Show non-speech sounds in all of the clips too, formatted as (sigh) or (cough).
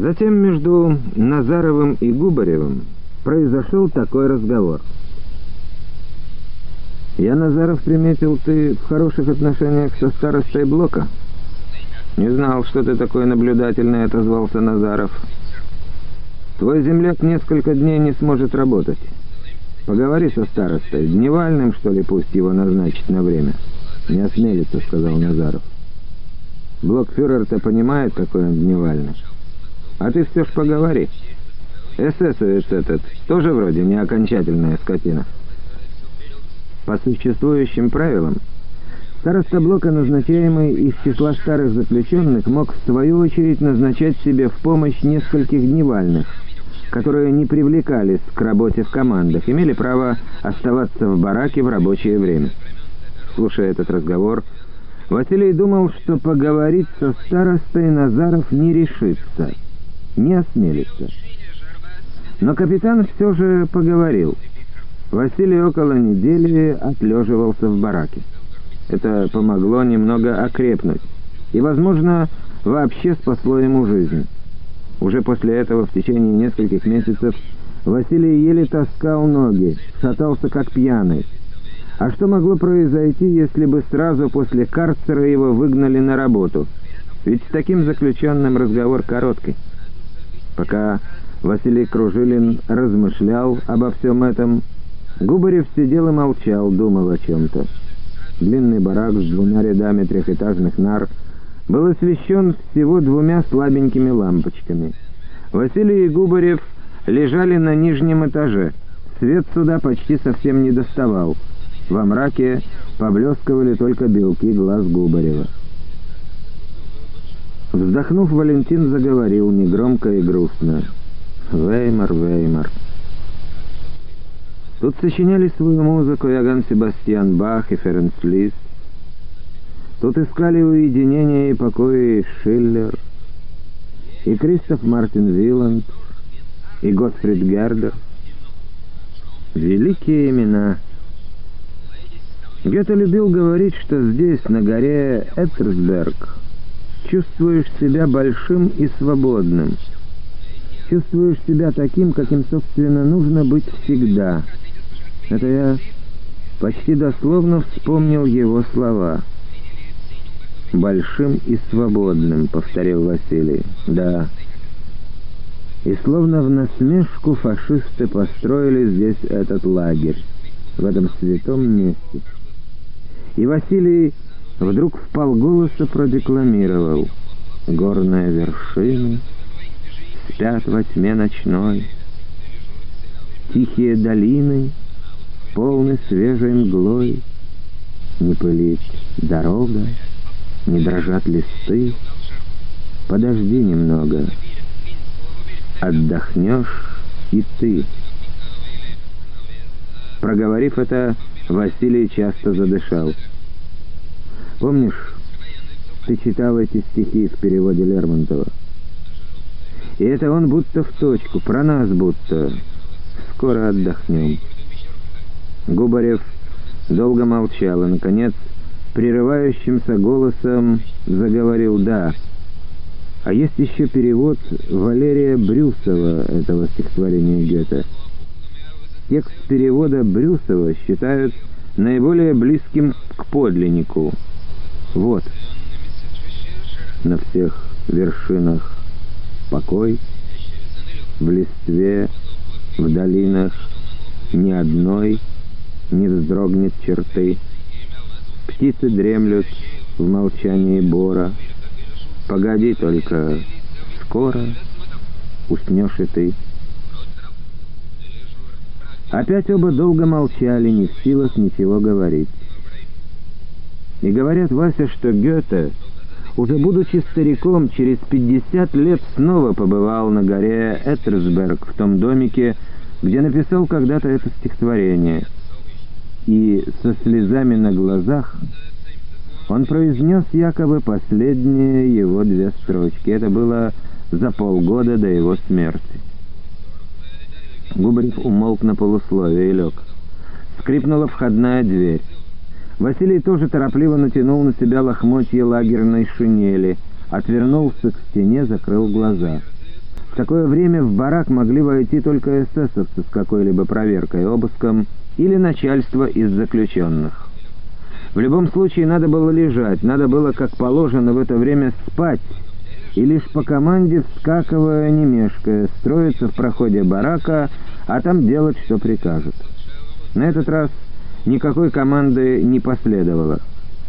Затем между Назаровым и Губаревым произошел такой разговор. «Я, Назаров, приметил, ты в хороших отношениях со старостой Блока?» «Не знал, что ты такой наблюдательный», — отозвался Назаров. «Твой земляк несколько дней не сможет работать. Поговори со старостой. Дневальным, что ли, пусть его назначить на время?» «Не осмелится», — сказал Назаров. «Блокфюрер-то понимает, какой он дневальный. А ты все ж поговори. Эсэсовец этот тоже вроде не окончательная скотина». По существующим правилам, староста блока, назначаемый из числа старых заключенных, мог в свою очередь назначать себе в помощь нескольких дневальных, которые не привлекались к работе в командах, имели право оставаться в бараке в рабочее время. Слушая этот разговор, Василий думал, что поговорить со старостой Назаров не решится, не осмелится. Но капитан все же поговорил — Василий около недели отлеживался в бараке. Это помогло немного окрепнуть и, возможно, вообще спасло ему жизнь. Уже после этого, в течение нескольких месяцев, Василий еле таскал ноги, шатался как пьяный. А что могло произойти, если бы сразу после карцера его выгнали на работу? Ведь с таким заключенным разговор короткий. Пока Василий Кружилин размышлял обо всем этом, Губарев сидел и молчал, думал о чем-то. Длинный барак с двумя рядами трехэтажных нар был освещен всего двумя слабенькими лампочками. Василий и Губарев лежали на нижнем этаже. Свет сюда почти совсем не доставал. Во мраке поблескивали только белки глаз Губарева. Вздохнув, Валентин заговорил негромко и грустно. «Веймар, Веймар». Тут сочиняли свою музыку Яган Себастьян Бах и Ференц Лист. Тут искали уединение и покоя Шиллер, и Кристоф Мартин Виланд, и Готфрид Гердер. Великие имена. Гёте любил говорить, что здесь, на горе Этерсберг, чувствуешь себя большим и свободным. Чувствуешь себя таким, каким, собственно, нужно быть всегда — это я почти дословно вспомнил его слова. «Большим и свободным», — повторил Василий. «Да». И словно в насмешку фашисты построили здесь этот лагерь, в этом святом месте. И Василий вдруг в полголоса продекламировал «Горная вершина, спят во тьме ночной, тихие долины — полны свежей мглой. Не пылит дорога, не дрожат листы. Подожди немного, отдохнешь и ты. Проговорив это, Василий часто задышал. Помнишь, ты читал эти стихи в переводе Лермонтова? И это он будто в точку, про нас будто. Скоро отдохнем. Губарев долго молчал и, наконец, прерывающимся голосом заговорил «да». А есть еще перевод Валерия Брюсова этого стихотворения Гёте. Текст перевода Брюсова считают наиболее близким к подлиннику. Вот. На всех вершинах покой, в листве, в долинах ни одной — не вздрогнет черты. Птицы дремлют в молчании бора. Погоди только, скоро уснешь и ты. Опять оба долго молчали, не в силах ничего говорить. И говорят, Вася, что Гёте, уже будучи стариком, через пятьдесят лет снова побывал на горе Этерсберг, в том домике, где написал когда-то это стихотворение — и со слезами на глазах он произнес якобы последние его две строчки. Это было за полгода до его смерти. Губарев умолк на полусловие и лег. Скрипнула входная дверь. Василий тоже торопливо натянул на себя лохмотье лагерной шинели, отвернулся к стене, закрыл глаза — такое время в барак могли войти только эсэсовцы с какой-либо проверкой, обыском или начальство из заключенных. В любом случае надо было лежать, надо было, как положено, в это время спать, и лишь по команде, вскакивая, не мешкая, строиться в проходе барака, а там делать, что прикажут. На этот раз никакой команды не последовало.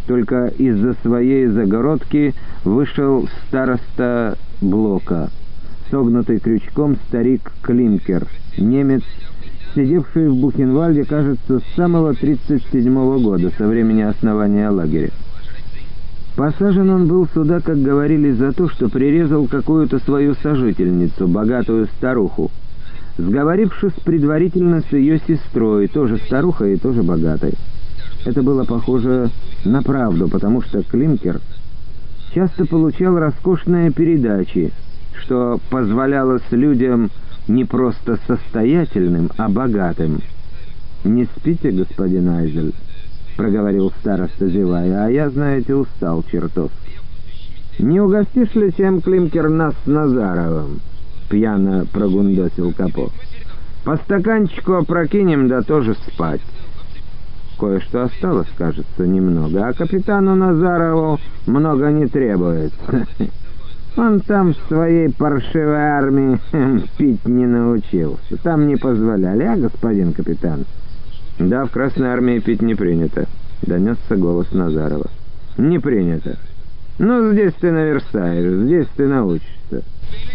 Только из-за своей загородки вышел староста блока, согнутый крючком старик Климкер, немец, сидевший в Бухенвальде, кажется, с самого 37-го года, со времени основания лагеря. Посажен он был сюда, как говорили, за то, что прирезал какую-то свою сожительницу, богатую старуху, сговорившись предварительно с ее сестрой, тоже старухой и тоже богатой. Это было похоже на правду, потому что Климкер часто получал роскошные передачи, что позволяло с людям не просто состоятельным, а богатым. «Не спите, господин Айзель?» — проговорил староста, зевая, «а я, знаете, устал чертов». «Не угостишь ли чем, Климкер, нас с Назаровым?» — пьяно прогундосил Капо. «По стаканчику опрокинем, да тоже спать». Кое-что осталось, кажется, немного, а капитану Назарову много не требуется. (laughs) Он там в своей паршивой армии (laughs) пить не научился. Там не позволяли, а, господин капитан? Да, в Красной армии пить не принято, донесся голос Назарова. Не принято. Ну, здесь ты наверстаешь, здесь ты научишься.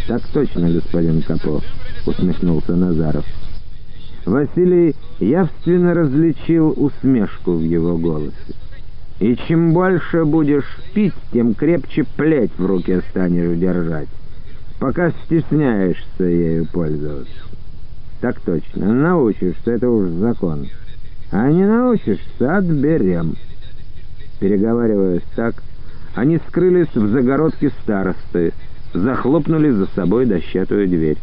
Так точно, господин Капо, усмехнулся Назаров. Василий явственно различил усмешку в его голосе. «И чем больше будешь пить, тем крепче плеть в руке станешь держать, пока стесняешься ею пользоваться. Так точно, научишься, это уж закон. А не научишься, отберем». Переговариваясь так, они скрылись в загородке старосты, захлопнули за собой дощатую дверь.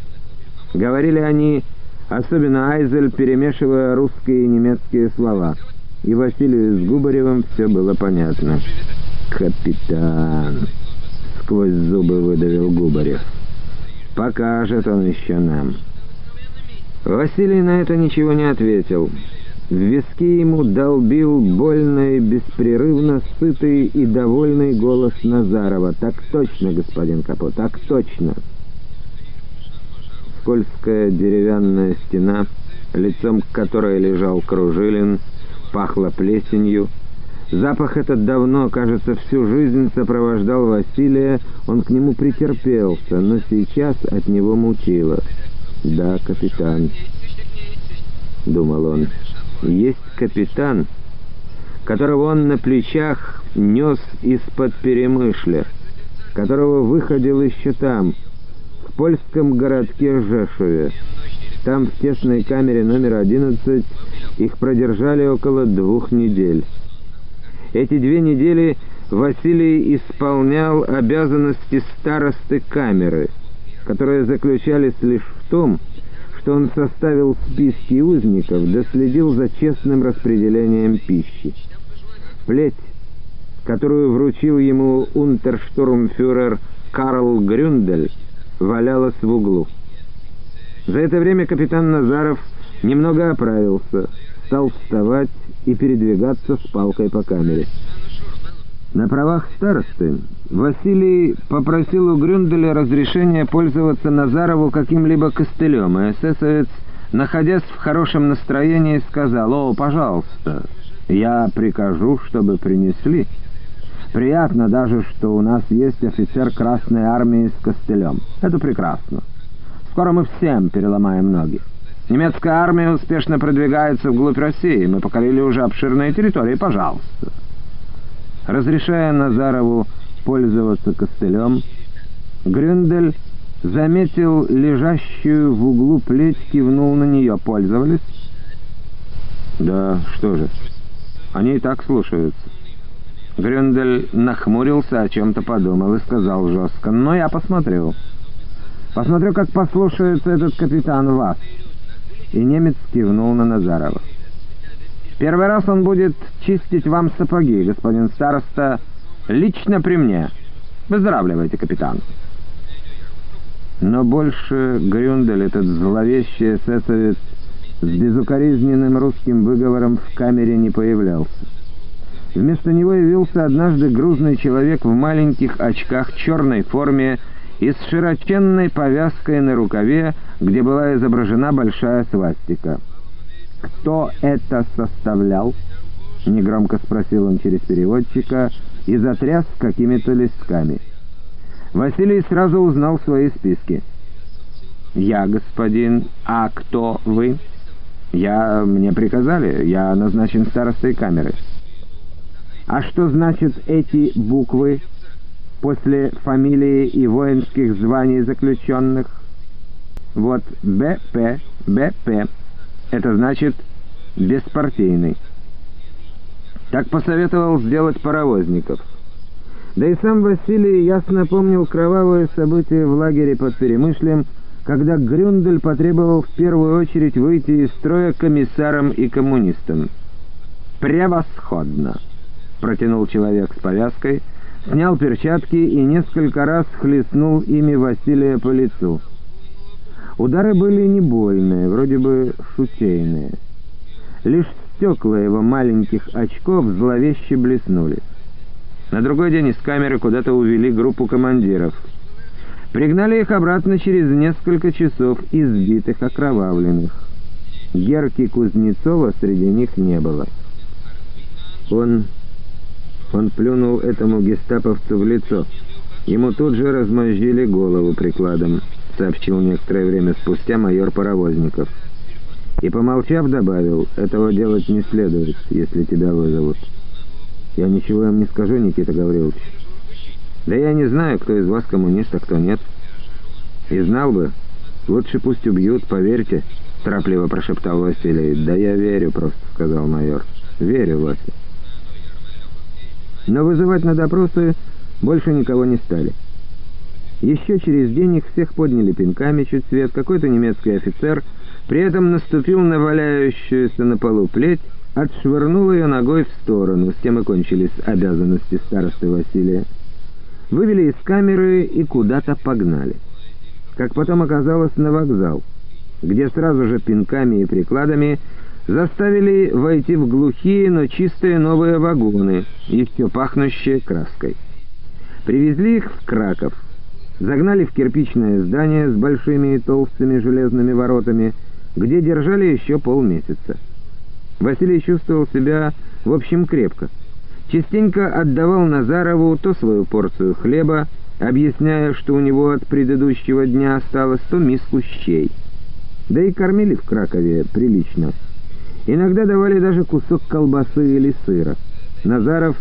Говорили они особенно Айзель, перемешивая русские и немецкие слова. И Василию с Губаревым все было понятно. «Капитан!» — сквозь зубы выдавил Губарев. «Покажет он еще нам». Василий на это ничего не ответил. В виски ему долбил больно и беспрерывно сытый и довольный голос Назарова. «Так точно, господин Капо, так точно!» скользкая деревянная стена, лицом к которой лежал Кружилин, пахла плесенью. Запах этот давно, кажется, всю жизнь сопровождал Василия, он к нему претерпелся, но сейчас от него мутило. «Да, капитан», — думал он, — «есть капитан, которого он на плечах нес из-под перемышля, которого выходил еще там, — в польском городке Жешуве. Там, в тесной камере номер 11, их продержали около двух недель. Эти две недели Василий исполнял обязанности старосты камеры, которые заключались лишь в том, что он составил списки узников, доследил за честным распределением пищи. Плеть, которую вручил ему унтерштурмфюрер Карл Грюндель, валялась в углу. За это время капитан Назаров немного оправился, стал вставать и передвигаться с палкой по камере. На правах старосты Василий попросил у Грюнделя разрешения пользоваться Назарову каким-либо костылем, и эсэсовец, находясь в хорошем настроении, сказал, «О, пожалуйста, я прикажу, чтобы принесли». Приятно даже, что у нас есть офицер Красной Армии с костылем. Это прекрасно. Скоро мы всем переломаем ноги. Немецкая армия успешно продвигается вглубь России. Мы покорили уже обширные территории. Пожалуйста. Разрешая Назарову пользоваться костылем, Грюндель заметил лежащую в углу плеть, кивнул на нее. Пользовались? Да, что же, они и так слушаются. Грюндель нахмурился, о чем-то подумал и сказал жестко, «Ну, я посмотрю. Посмотрю, как послушается этот капитан вас». И немец кивнул на Назарова. «Первый раз он будет чистить вам сапоги, господин староста, лично при мне. Выздоравливайте, капитан». Но больше Грюндель, этот зловещий эсэсовец, с безукоризненным русским выговором в камере не появлялся. Вместо него явился однажды грузный человек в маленьких очках, черной форме и с широченной повязкой на рукаве, где была изображена большая свастика. «Кто это составлял?» — негромко спросил он через переводчика и затряс какими-то листками. Василий сразу узнал свои списки. «Я, господин. А кто вы?» «Я... мне приказали. Я назначен старостой камеры». «А что значит эти буквы после фамилии и воинских званий заключенных?» «Вот БП, БП. Это значит беспартийный». Так посоветовал сделать паровозников. Да и сам Василий ясно помнил кровавые события в лагере под Перемышлем, когда Грюндель потребовал в первую очередь выйти из строя комиссарам и коммунистам. «Превосходно!» — протянул человек с повязкой, снял перчатки и несколько раз хлестнул ими Василия по лицу. Удары были не больные, вроде бы шутейные. Лишь стекла его маленьких очков зловеще блеснули. На другой день из камеры куда-то увели группу командиров — Пригнали их обратно через несколько часов, избитых, окровавленных. Герки Кузнецова среди них не было. Он... он плюнул этому гестаповцу в лицо. Ему тут же размозжили голову прикладом, сообщил некоторое время спустя майор Паровозников. И, помолчав, добавил, этого делать не следует, если тебя вызовут. Я ничего им не скажу, Никита Гаврилович. Да я не знаю, кто из вас коммунист, а кто нет. И знал бы, лучше пусть убьют, поверьте, торопливо прошептал Василий. Да я верю просто, сказал майор. Верю, Вася. Но вызывать на допросы больше никого не стали. Еще через день их всех подняли пинками чуть свет. Какой-то немецкий офицер при этом наступил на валяющуюся на полу плеть, отшвырнул ее ногой в сторону. С тем и кончились обязанности старосты Василия вывели из камеры и куда-то погнали. Как потом оказалось, на вокзал, где сразу же пинками и прикладами заставили войти в глухие, но чистые новые вагоны, еще пахнущие краской. Привезли их в Краков, загнали в кирпичное здание с большими и толстыми железными воротами, где держали еще полмесяца. Василий чувствовал себя, в общем, крепко — частенько отдавал Назарову то свою порцию хлеба, объясняя, что у него от предыдущего дня осталось, то миску щей. Да и кормили в Кракове прилично. Иногда давали даже кусок колбасы или сыра. Назаров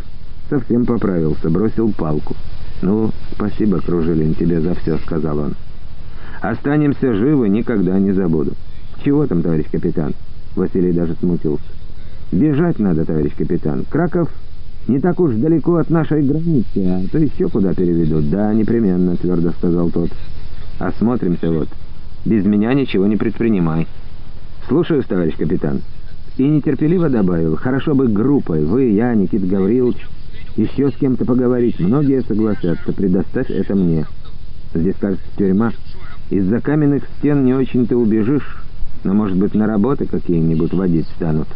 совсем поправился, бросил палку. «Ну, спасибо, Кружилин, тебе за все», — сказал он. «Останемся живы, никогда не забуду». «Чего там, товарищ капитан?» Василий даже смутился. «Бежать надо, товарищ капитан. Краков не так уж далеко от нашей границы, а то еще куда переведут. Да, непременно, твердо сказал тот. Осмотримся вот. Без меня ничего не предпринимай. Слушаюсь, товарищ капитан. И нетерпеливо добавил, хорошо бы группой, вы, я, Никит Гаврилович, еще с кем-то поговорить. Многие согласятся, предоставь это мне. Здесь, кажется, тюрьма. Из-за каменных стен не очень ты убежишь, но, может быть, на работы какие-нибудь водить станут.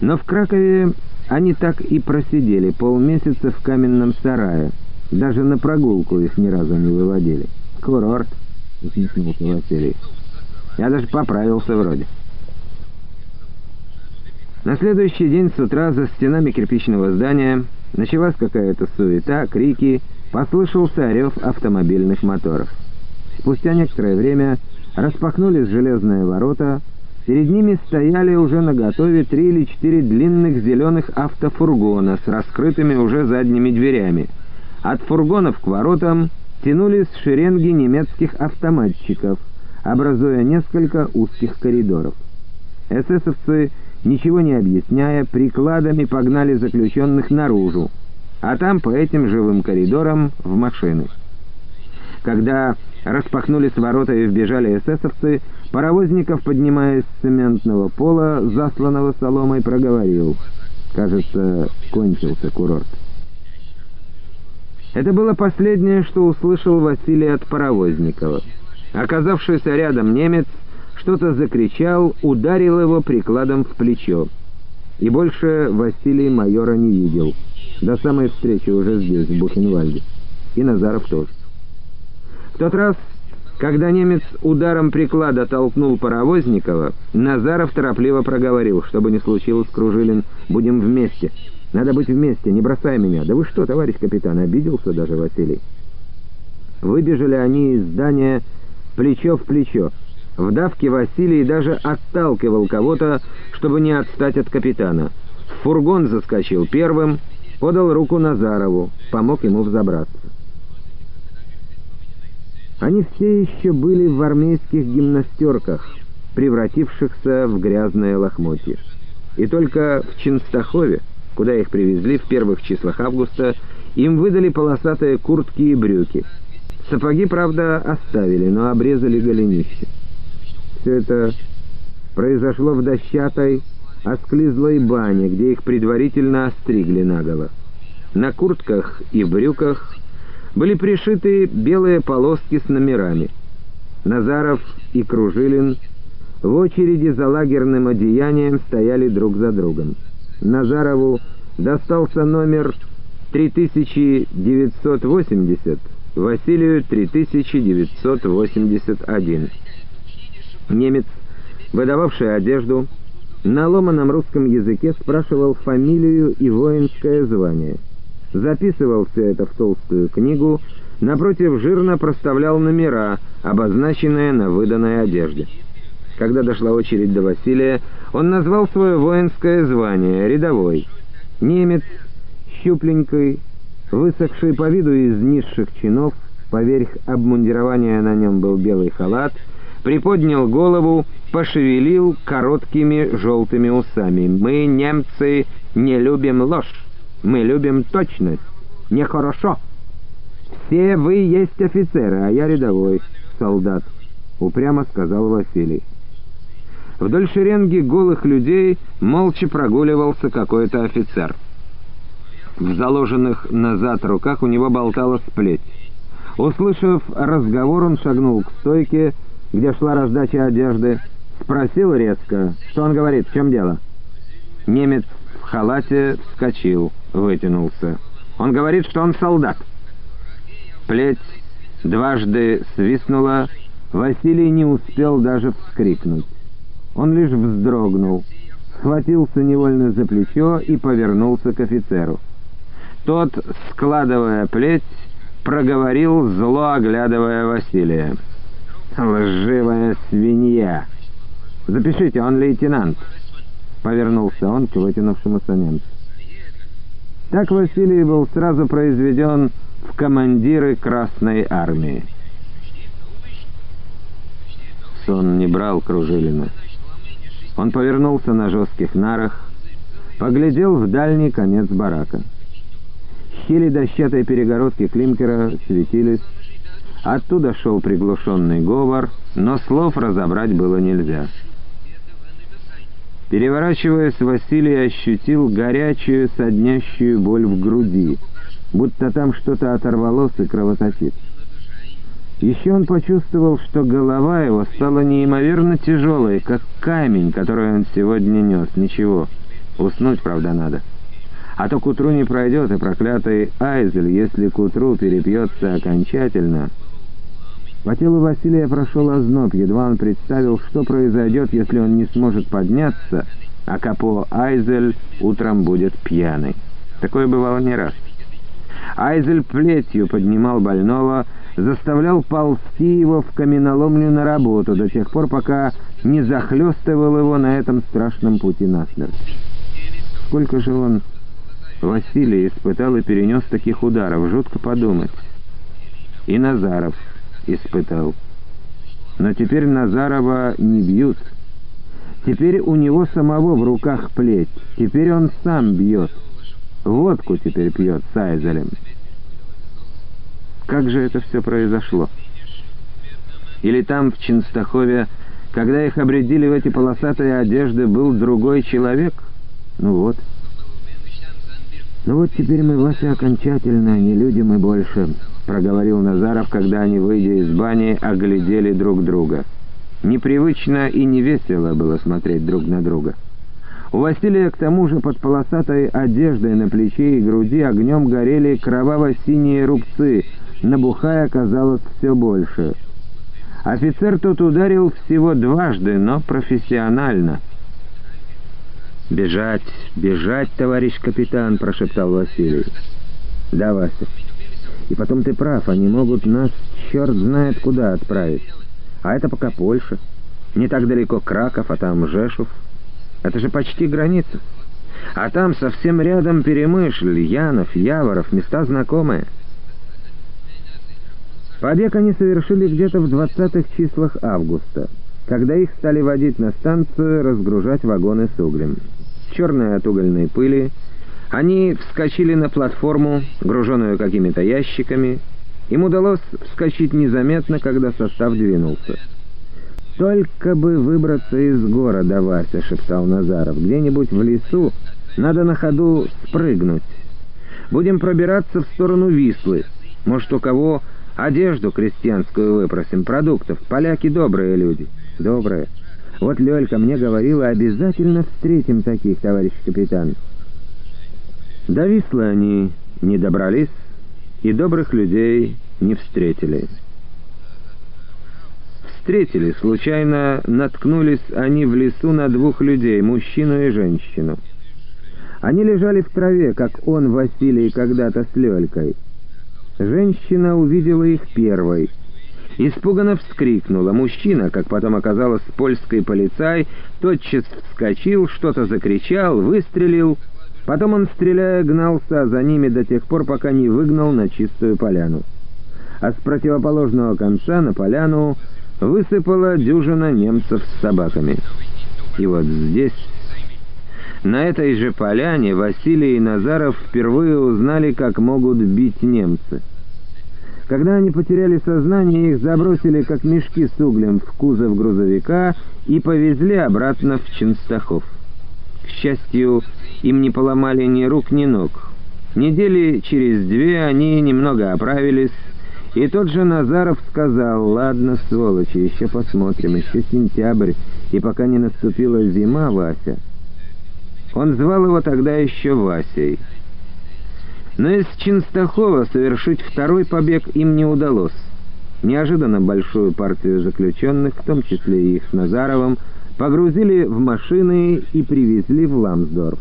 Но в Кракове они так и просидели полмесяца в каменном сарае. Даже на прогулку их ни разу не выводили. «Курорт», — усмехнулся Василий. «Я даже поправился вроде». На следующий день с утра за стенами кирпичного здания началась какая-то суета, крики, послышался орев автомобильных моторов. Спустя некоторое время распахнулись железные ворота, Перед ними стояли уже наготове три или четыре длинных зеленых автофургона с раскрытыми уже задними дверями. От фургонов к воротам тянулись шеренги немецких автоматчиков, образуя несколько узких коридоров. Эсэсовцы, ничего не объясняя, прикладами погнали заключенных наружу, а там по этим живым коридорам в машины. Когда распахнулись ворота и вбежали эсэсовцы, Паровозников, поднимаясь с цементного пола, засланного соломой, проговорил. Кажется, кончился курорт. Это было последнее, что услышал Василий от Паровозникова. Оказавшийся рядом немец что-то закричал, ударил его прикладом в плечо. И больше Василий майора не видел. До самой встречи уже здесь, в Бухенвальде. И Назаров тоже. В тот раз, когда немец ударом приклада толкнул Паровозникова, Назаров торопливо проговорил, чтобы не случилось, Кружилин, будем вместе. Надо быть вместе, не бросай меня. Да вы что, товарищ капитан, обиделся даже Василий. Выбежали они из здания плечо в плечо. В давке Василий даже отталкивал кого-то, чтобы не отстать от капитана. В фургон заскочил первым, подал руку Назарову, помог ему взобраться. Они все еще были в армейских гимнастерках, превратившихся в грязное лохмотье. И только в Чинстахове, куда их привезли в первых числах августа, им выдали полосатые куртки и брюки. Сапоги, правда, оставили, но обрезали голенище. Все это произошло в дощатой, осклизлой бане, где их предварительно остригли наголо. На куртках и брюках были пришиты белые полоски с номерами. Назаров и Кружилин в очереди за лагерным одеянием стояли друг за другом. Назарову достался номер 3980, Василию 3981. Немец, выдававший одежду, на ломаном русском языке спрашивал фамилию и воинское звание. Записывал все это в толстую книгу, напротив жирно проставлял номера, обозначенные на выданной одежде. Когда дошла очередь до Василия, он назвал свое воинское звание — рядовой. Немец, щупленький, высохший по виду из низших чинов, поверх обмундирования на нем был белый халат — приподнял голову, пошевелил короткими желтыми усами. «Мы, немцы, не любим ложь. Мы любим точность. Нехорошо. Все вы есть офицеры, а я рядовой солдат», — упрямо сказал Василий. Вдоль шеренги голых людей молча прогуливался какой-то офицер. В заложенных назад руках у него болталась плеть. Услышав разговор, он шагнул к стойке, где шла раздача одежды, спросил резко, что он говорит, в чем дело. Немец в халате вскочил, вытянулся. Он говорит, что он солдат. Плеть дважды свистнула, Василий не успел даже вскрикнуть. Он лишь вздрогнул, схватился невольно за плечо и повернулся к офицеру. Тот, складывая плеть, проговорил, зло оглядывая Василия. «Лживая свинья!» «Запишите, он лейтенант!» Повернулся он к вытянувшемуся немцу. Так Василий был сразу произведен в командиры Красной Армии. Сон не брал Кружилина. Он повернулся на жестких нарах, поглядел в дальний конец барака. Щели дощатой перегородки климкера светились, Оттуда шел приглушенный говор, но слов разобрать было нельзя. Переворачиваясь, Василий ощутил горячую, соднящую боль в груди, будто там что-то оторвалось и кровоточит. Еще он почувствовал, что голова его стала неимоверно тяжелой, как камень, который он сегодня нес. Ничего, уснуть, правда, надо. А то к утру не пройдет, и проклятый Айзель, если к утру перепьется окончательно, по телу Василия прошел озноб, едва он представил, что произойдет, если он не сможет подняться, а Капо Айзель утром будет пьяный. Такое бывало не раз. Айзель плетью поднимал больного, заставлял ползти его в каменоломню на работу до тех пор, пока не захлестывал его на этом страшном пути насмерть. Сколько же он, Василий, испытал и перенес таких ударов, жутко подумать. И Назаров испытал. Но теперь Назарова не бьют. Теперь у него самого в руках плеть. Теперь он сам бьет. Водку теперь пьет с Айзелем. Как же это все произошло? Или там, в Чинстахове, когда их обредили в эти полосатые одежды, был другой человек? Ну вот. «Ну вот теперь мы, Вася, окончательно не люди мы больше», — проговорил Назаров, когда они, выйдя из бани, оглядели друг друга. Непривычно и невесело было смотреть друг на друга. У Василия, к тому же, под полосатой одеждой на плече и груди огнем горели кроваво-синие рубцы, набухая казалось все больше. Офицер тот ударил всего дважды, но профессионально — «Бежать, бежать, товарищ капитан!» — прошептал Василий. «Да, Вася. И потом ты прав, они могут нас черт знает куда отправить. А это пока Польша. Не так далеко Краков, а там Жешув. Это же почти граница. А там совсем рядом Перемышль, Янов, Яворов, места знакомые». Побег они совершили где-то в двадцатых числах августа, когда их стали водить на станцию разгружать вагоны с углем черные от угольной пыли, они вскочили на платформу, груженную какими-то ящиками. Им удалось вскочить незаметно, когда состав двинулся. «Только бы выбраться из города, Вася», — шептал Назаров. «Где-нибудь в лесу надо на ходу спрыгнуть. Будем пробираться в сторону Вислы. Может, у кого одежду крестьянскую выпросим, продуктов. Поляки добрые люди». «Добрые». Вот Лёлька мне говорила, обязательно встретим таких, товарищ капитан. До Вислы они не добрались и добрых людей не встретили. Встретили, случайно наткнулись они в лесу на двух людей, мужчину и женщину. Они лежали в траве, как он, Василий, когда-то с Лёлькой. Женщина увидела их первой — Испуганно вскрикнула. Мужчина, как потом оказалось, польский полицай, тотчас вскочил, что-то закричал, выстрелил. Потом он, стреляя, гнался за ними до тех пор, пока не выгнал на чистую поляну. А с противоположного конца на поляну высыпала дюжина немцев с собаками. И вот здесь, на этой же поляне, Василий и Назаров впервые узнали, как могут бить немцы. Когда они потеряли сознание, их забросили, как мешки с углем, в кузов грузовика и повезли обратно в Ченстахов. К счастью, им не поломали ни рук, ни ног. Недели через две они немного оправились, и тот же Назаров сказал, «Ладно, сволочи, еще посмотрим, еще сентябрь, и пока не наступила зима, Вася». Он звал его тогда еще Васей. Но из Чинстахова совершить второй побег им не удалось. Неожиданно большую партию заключенных, в том числе и их с Назаровым, погрузили в машины и привезли в Ламсдорф.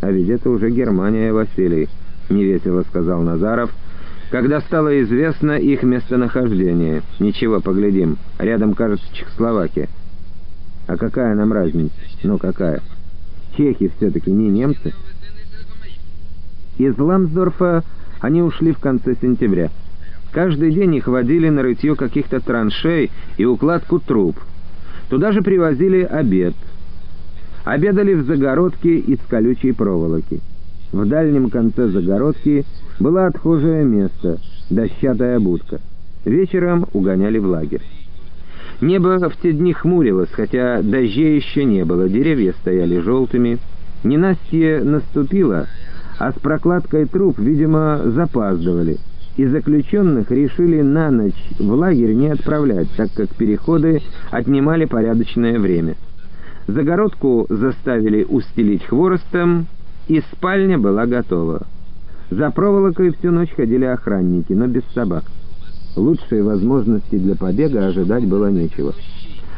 «А ведь это уже Германия, Василий», — невесело сказал Назаров, когда стало известно их местонахождение. «Ничего, поглядим. Рядом, кажется, Чехословакия». «А какая нам разница? Ну, какая? Чехи все-таки не немцы». Из Ламсдорфа они ушли в конце сентября. Каждый день их водили на рытье каких-то траншей и укладку труб. Туда же привозили обед. Обедали в загородке из колючей проволоки. В дальнем конце загородки было отхожее место, дощатая будка. Вечером угоняли в лагерь. Небо в те дни хмурилось, хотя дождей еще не было, деревья стояли желтыми. Ненастье наступило, а с прокладкой труб, видимо, запаздывали, и заключенных решили на ночь в лагерь не отправлять, так как переходы отнимали порядочное время. Загородку заставили устелить хворостом, и спальня была готова. За проволокой всю ночь ходили охранники, но без собак. Лучшей возможности для побега ожидать было нечего.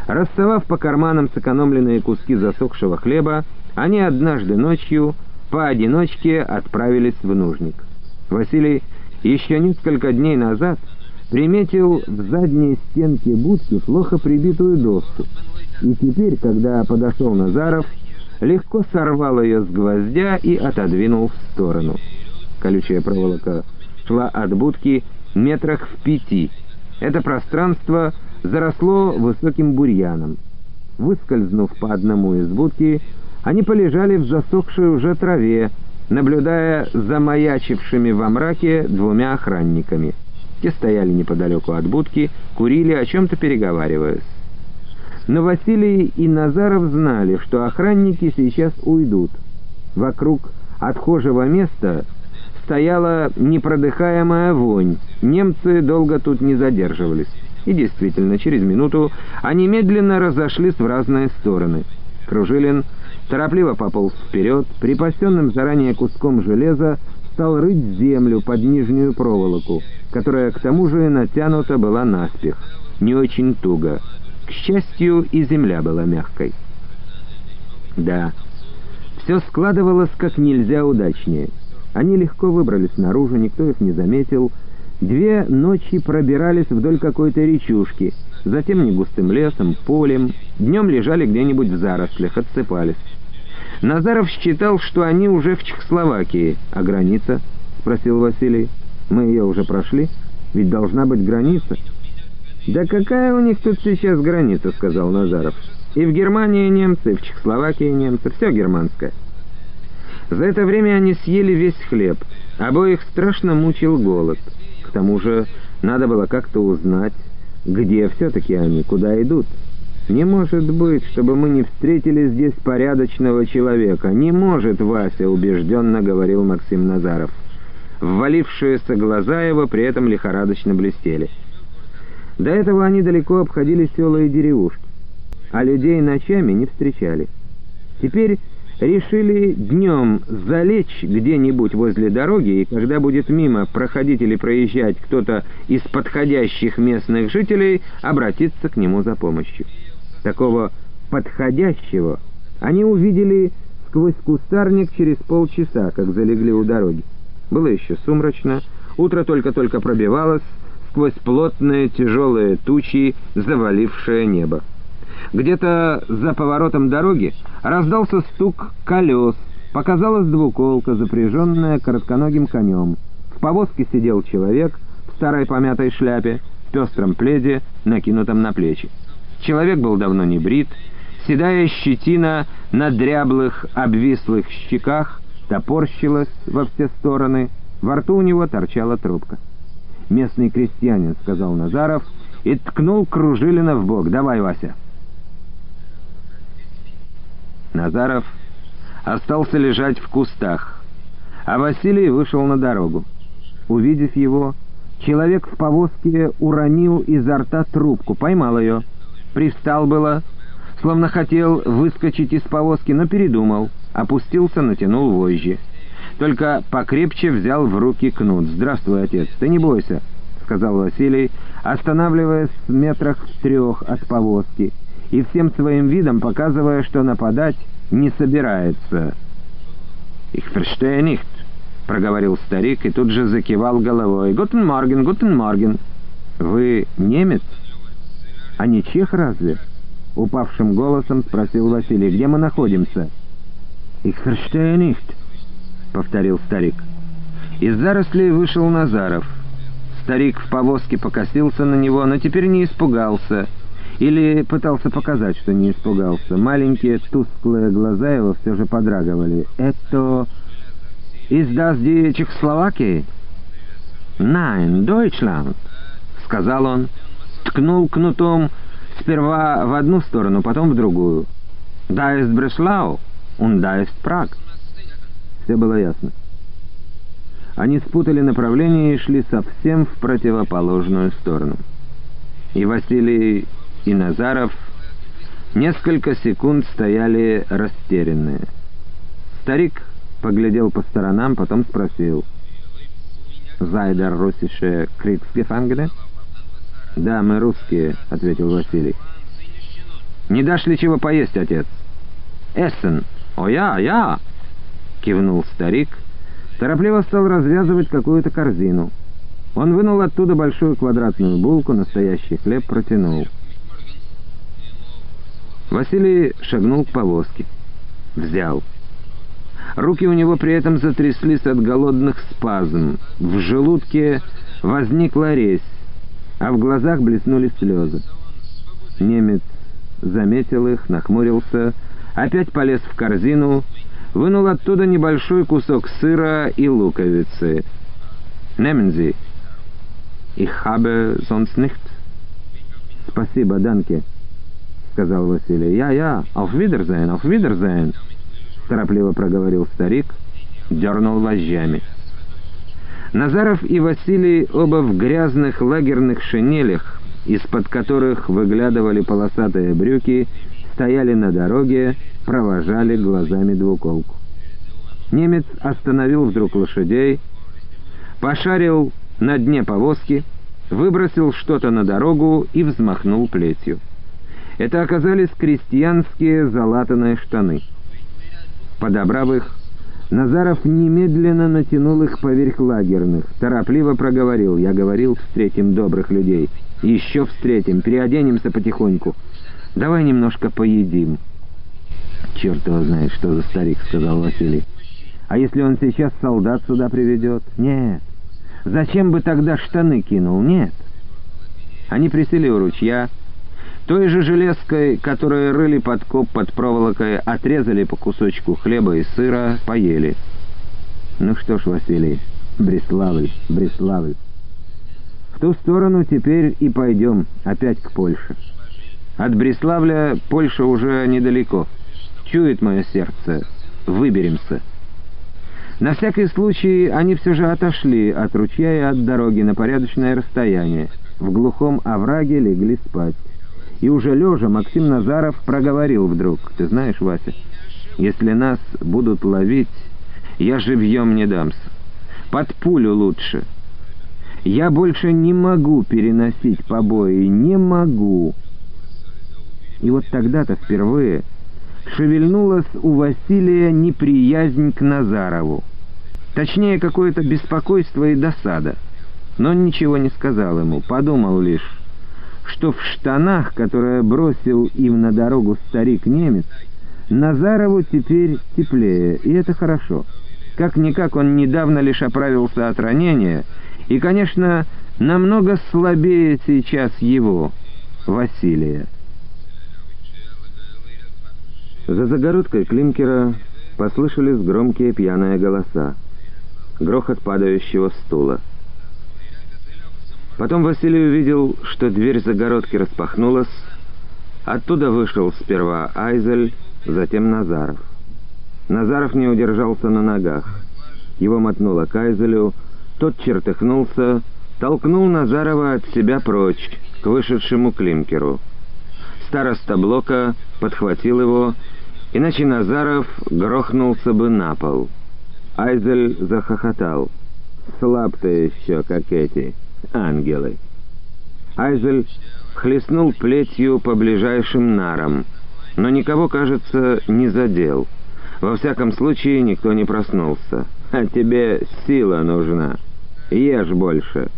Расставав по карманам сэкономленные куски засохшего хлеба, они однажды ночью поодиночке отправились в нужник. Василий еще несколько дней назад приметил в задней стенке будки плохо прибитую доску, и теперь, когда подошел Назаров, легко сорвал ее с гвоздя и отодвинул в сторону. Колючая проволока шла от будки метрах в пяти. Это пространство заросло высоким бурьяном. Выскользнув по одному из будки, они полежали в засохшей уже траве, наблюдая за маячившими во мраке двумя охранниками. Те стояли неподалеку от будки, курили, о чем-то переговариваясь. Но Василий и Назаров знали, что охранники сейчас уйдут. Вокруг отхожего места стояла непродыхаемая вонь. Немцы долго тут не задерживались. И действительно, через минуту они медленно разошлись в разные стороны. Кружилин торопливо пополз вперед, припасенным заранее куском железа стал рыть землю под нижнюю проволоку, которая к тому же натянута была наспех, не очень туго. К счастью, и земля была мягкой. Да, все складывалось как нельзя удачнее. Они легко выбрались наружу, никто их не заметил. Две ночи пробирались вдоль какой-то речушки, затем негустым лесом, полем, днем лежали где-нибудь в зарослях, отсыпались. Назаров считал, что они уже в Чехословакии. «А граница?» — спросил Василий. «Мы ее уже прошли? Ведь должна быть граница». «Да какая у них тут сейчас граница?» — сказал Назаров. «И в Германии немцы, и в Чехословакии немцы, все германское». За это время они съели весь хлеб. Обоих страшно мучил голод. К тому же надо было как-то узнать, где все-таки они, куда идут. «Не может быть, чтобы мы не встретили здесь порядочного человека. Не может, Вася», — убежденно говорил Максим Назаров. Ввалившиеся глаза его при этом лихорадочно блестели. До этого они далеко обходили села и деревушки, а людей ночами не встречали. Теперь решили днем залечь где-нибудь возле дороги, и когда будет мимо проходить или проезжать кто-то из подходящих местных жителей, обратиться к нему за помощью. Такого подходящего они увидели сквозь кустарник через полчаса, как залегли у дороги. Было еще сумрачно, утро только-только пробивалось сквозь плотные тяжелые тучи, завалившее небо. Где-то за поворотом дороги раздался стук колес, показалась двуколка, запряженная коротконогим конем. В повозке сидел человек в старой помятой шляпе, в пестром пледе, накинутом на плечи. Человек был давно не брит, седая щетина на дряблых, обвислых щеках топорщилась во все стороны, во рту у него торчала трубка. «Местный крестьянин», — сказал Назаров, и ткнул Кружилина в бок. «Давай, Вася». Назаров остался лежать в кустах, а Василий вышел на дорогу. Увидев его, человек в повозке уронил изо рта трубку, поймал ее — Привстал было, словно хотел выскочить из повозки, но передумал, опустился, натянул вожжи. Только покрепче взял в руки кнут. «Здравствуй, отец, ты не бойся», — сказал Василий, останавливаясь в метрах трех от повозки и всем своим видом показывая, что нападать не собирается. «Ich verstehe nicht», — проговорил старик и тут же закивал головой. «Guten Morgen, guten Morgen». «Вы немец?» «А не чех разве?» — упавшим голосом спросил Василий. «Где мы находимся?» «Ich verstehe nicht», — повторил старик. Из зарослей вышел Назаров. Старик в повозке покосился на него, но теперь не испугался. Или пытался показать, что не испугался. Маленькие тусклые глаза его все же подрагивали. «Это... из das die Чехословакии?» «Nein, Deutschland», — сказал он ткнул кнутом сперва в одну сторону, потом в другую. «Да есть Бреслау, он да есть Праг». Все было ясно. Они спутали направление и шли совсем в противоположную сторону. И Василий, и Назаров несколько секунд стояли растерянные. Старик поглядел по сторонам, потом спросил. «Зайдер руссische Kriegsgefangene?» «Да, мы русские», — ответил Василий. «Не дашь ли чего поесть, отец?» «Эссен! О, я, я!» — кивнул старик. Торопливо стал развязывать какую-то корзину. Он вынул оттуда большую квадратную булку, настоящий хлеб протянул. Василий шагнул к повозке. Взял. Руки у него при этом затряслись от голодных спазм. В желудке возникла резь а в глазах блеснули слезы. Немец заметил их, нахмурился, опять полез в корзину, вынул оттуда небольшой кусок сыра и луковицы. «Nehmen Sie. Ich habe sonst nicht». «Спасибо, Данке», — сказал Василий. «Я, я, auf Wiedersehen, auf Wiedersehen», — торопливо проговорил старик, дернул вожжами. Назаров и Василий оба в грязных лагерных шинелях, из-под которых выглядывали полосатые брюки, стояли на дороге, провожали глазами двуколку. Немец остановил вдруг лошадей, пошарил на дне повозки, выбросил что-то на дорогу и взмахнул плетью. Это оказались крестьянские залатанные штаны. Подобрав их, Назаров немедленно натянул их поверх лагерных, торопливо проговорил. «Я говорил, встретим добрых людей. Еще встретим, переоденемся потихоньку. Давай немножко поедим». «Черт его знает, что за старик», — сказал Василий. «А если он сейчас солдат сюда приведет?» «Нет. Зачем бы тогда штаны кинул? Нет». Они присели у ручья, той же железкой, которую рыли подкоп под проволокой, отрезали по кусочку хлеба и сыра, поели. Ну что ж, Василий, Бреславль, Бреславль. В ту сторону теперь и пойдем, опять к Польше. От Бреславля Польша уже недалеко. Чует мое сердце. Выберемся. На всякий случай они все же отошли от ручья и от дороги на порядочное расстояние. В глухом овраге легли спать. И уже лежа Максим Назаров проговорил вдруг, «Ты знаешь, Вася, если нас будут ловить, я живьем не дамся. Под пулю лучше. Я больше не могу переносить побои, не могу». И вот тогда-то впервые шевельнулась у Василия неприязнь к Назарову. Точнее, какое-то беспокойство и досада. Но он ничего не сказал ему, подумал лишь, что в штанах, которые бросил им на дорогу старик-немец, Назарову теперь теплее, и это хорошо. Как-никак он недавно лишь оправился от ранения, и, конечно, намного слабее сейчас его, Василия. За загородкой Клинкера послышались громкие пьяные голоса, грохот падающего стула. Потом Василий увидел, что дверь загородки распахнулась. Оттуда вышел сперва Айзель, затем Назаров. Назаров не удержался на ногах. Его мотнуло к Айзелю, тот чертыхнулся, толкнул Назарова от себя прочь, к вышедшему климкеру. Староста блока подхватил его, иначе Назаров грохнулся бы на пол. Айзель захохотал. «Слаб ты еще, как эти!» Ангелы. Айзель хлестнул плетью по ближайшим нарам, но никого, кажется, не задел. Во всяком случае, никто не проснулся. А тебе сила нужна. Ешь больше.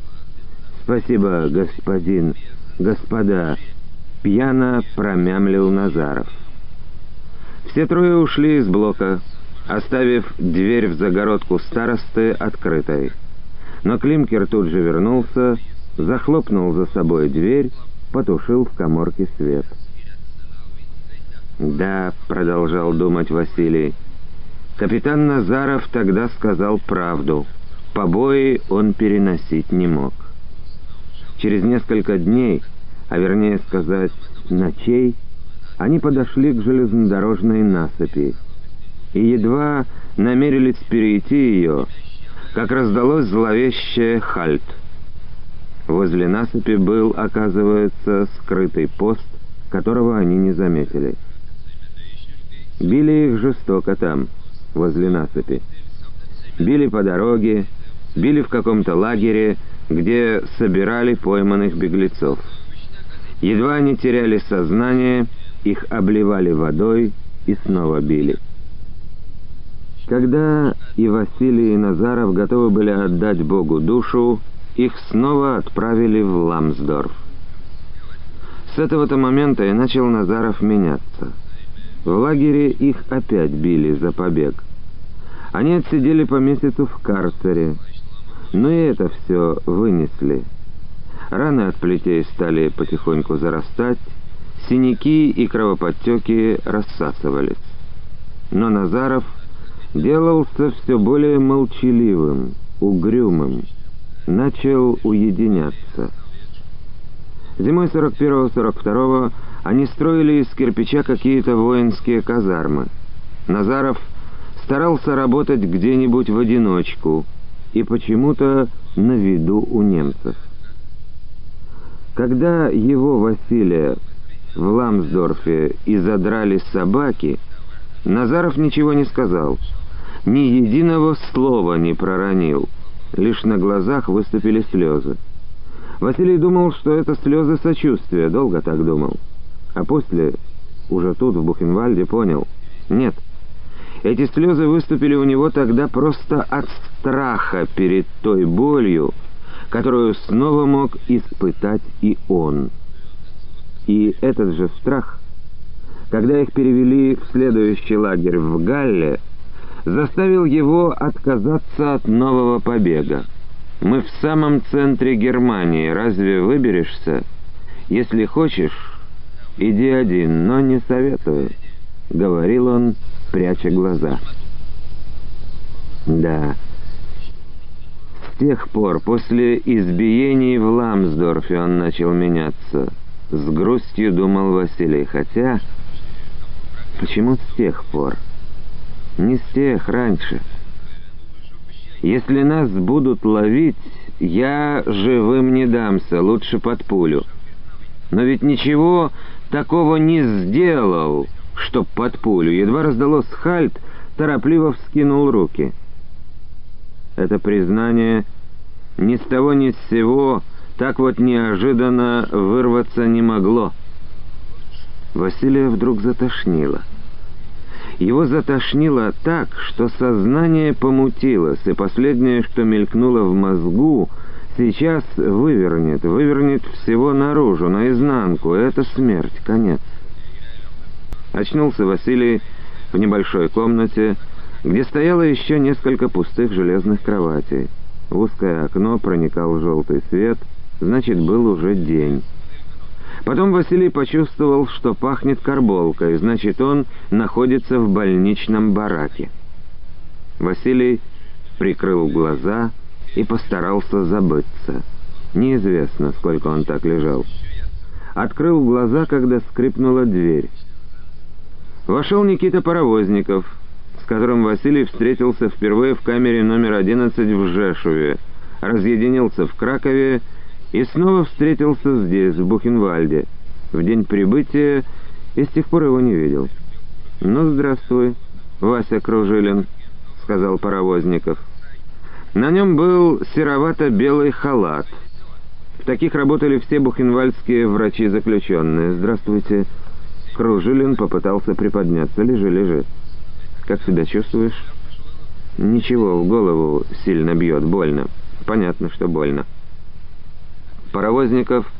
Спасибо, господин, господа. Пьяно промямлил Назаров. Все трое ушли из блока, оставив дверь в загородку старосты открытой. Но Климкер тут же вернулся, захлопнул за собой дверь, потушил в коморке свет. «Да», — продолжал думать Василий, — «капитан Назаров тогда сказал правду. Побои он переносить не мог. Через несколько дней, а вернее сказать, ночей, они подошли к железнодорожной насыпи и едва намерились перейти ее, как раздалось зловещее «Хальт». Возле насыпи был, оказывается, скрытый пост, которого они не заметили. Били их жестоко там, возле насыпи. Били по дороге, били в каком-то лагере, где собирали пойманных беглецов. Едва они теряли сознание, их обливали водой и снова били. Когда и Василий, и Назаров готовы были отдать Богу душу, их снова отправили в Ламсдорф. С этого-то момента и начал Назаров меняться. В лагере их опять били за побег. Они отсидели по месяцу в карцере, но и это все вынесли. Раны от плетей стали потихоньку зарастать, синяки и кровоподтеки рассасывались. Но Назаров делался все более молчаливым, угрюмым, начал уединяться. Зимой 41-42 они строили из кирпича какие-то воинские казармы. Назаров старался работать где-нибудь в одиночку и почему-то на виду у немцев. Когда его, Василия, в Ламсдорфе и задрали собаки, Назаров ничего не сказал, ни единого слова не проронил, лишь на глазах выступили слезы. Василий думал, что это слезы сочувствия, долго так думал. А после, уже тут, в Бухенвальде, понял, нет, эти слезы выступили у него тогда просто от страха перед той болью, которую снова мог испытать и он. И этот же страх, когда их перевели в следующий лагерь в Галле, заставил его отказаться от нового побега. Мы в самом центре Германии, разве выберешься? Если хочешь, иди один, но не советую», — говорил он, пряча глаза. «Да». С тех пор, после избиений в Ламсдорфе, он начал меняться. С грустью думал Василий, хотя... Почему с тех пор? Не с тех, раньше. Если нас будут ловить, я живым не дамся, лучше под пулю. Но ведь ничего такого не сделал, чтоб под пулю. Едва раздалось хальт, торопливо вскинул руки. Это признание ни с того ни с сего так вот неожиданно вырваться не могло. Василия вдруг затошнило. Его затошнило так, что сознание помутилось, и последнее, что мелькнуло в мозгу, сейчас вывернет, вывернет всего наружу, наизнанку. Это смерть, конец. Очнулся Василий в небольшой комнате, где стояло еще несколько пустых железных кроватей. В узкое окно проникал желтый свет, значит, был уже день. Потом Василий почувствовал, что пахнет карболкой, значит, он находится в больничном бараке. Василий прикрыл глаза и постарался забыться. Неизвестно, сколько он так лежал. Открыл глаза, когда скрипнула дверь. Вошел Никита Паровозников, с которым Василий встретился впервые в камере номер 11 в Жешуве, разъединился в Кракове и снова встретился здесь, в Бухенвальде, в день прибытия, и с тех пор его не видел. «Ну, здравствуй, Вася Кружилин», — сказал Паровозников. На нем был серовато-белый халат. В таких работали все бухенвальдские врачи-заключенные. «Здравствуйте». Кружилин попытался приподняться. «Лежи, лежи. Как себя чувствуешь?» «Ничего, в голову сильно бьет, больно. Понятно, что больно». Паровозников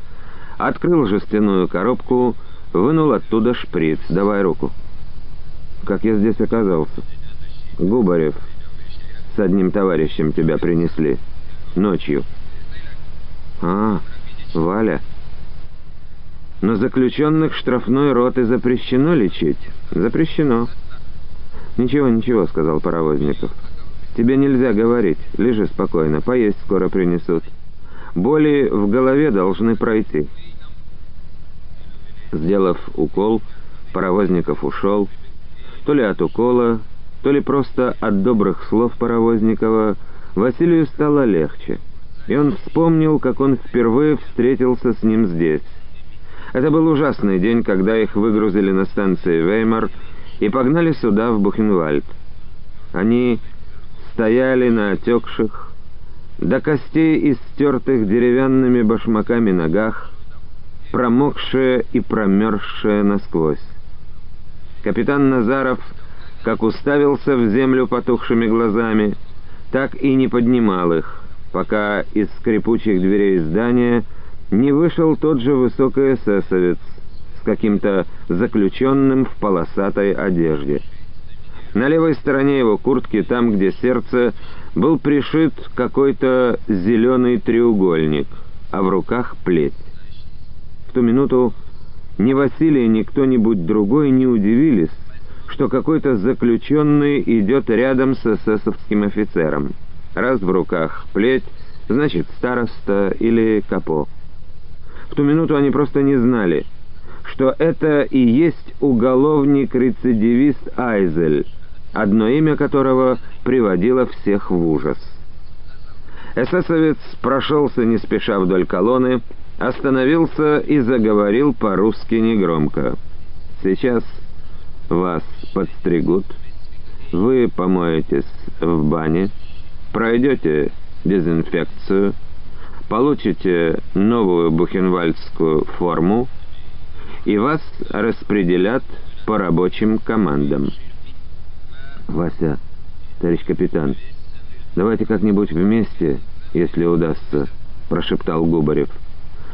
открыл жестяную коробку, вынул оттуда шприц. «Давай руку». «Как я здесь оказался?» «Губарев. С одним товарищем тебя принесли. Ночью». «А, Валя». «Но заключенных штрафной роты запрещено лечить?» «Запрещено». «Ничего, ничего», — сказал Паровозников. «Тебе нельзя говорить. Лежи спокойно. Поесть скоро принесут». Боли в голове должны пройти. Сделав укол, Паровозников ушел. То ли от укола, то ли просто от добрых слов Паровозникова, Василию стало легче. И он вспомнил, как он впервые встретился с ним здесь. Это был ужасный день, когда их выгрузили на станции Веймар и погнали сюда, в Бухенвальд. Они стояли на отекших, до костей истертых деревянными башмаками ногах, промокшая и промерзшая насквозь. Капитан Назаров, как уставился в землю потухшими глазами, так и не поднимал их, пока из скрипучих дверей здания не вышел тот же высокий эсэсовец с каким-то заключенным в полосатой одежде. На левой стороне его куртки, там, где сердце, был пришит какой-то зеленый треугольник, а в руках плеть. В ту минуту ни Василий, ни кто-нибудь другой не удивились, что какой-то заключенный идет рядом с эсэсовским офицером. Раз в руках плеть, значит староста или капо. В ту минуту они просто не знали, что это и есть уголовник-рецидивист Айзель, одно имя которого приводило всех в ужас. Эсэсовец прошелся не спеша вдоль колонны, остановился и заговорил по-русски негромко. «Сейчас вас подстригут, вы помоетесь в бане, пройдете дезинфекцию, получите новую бухенвальдскую форму и вас распределят по рабочим командам. «Вася, товарищ капитан, давайте как-нибудь вместе, если удастся», — прошептал Губарев.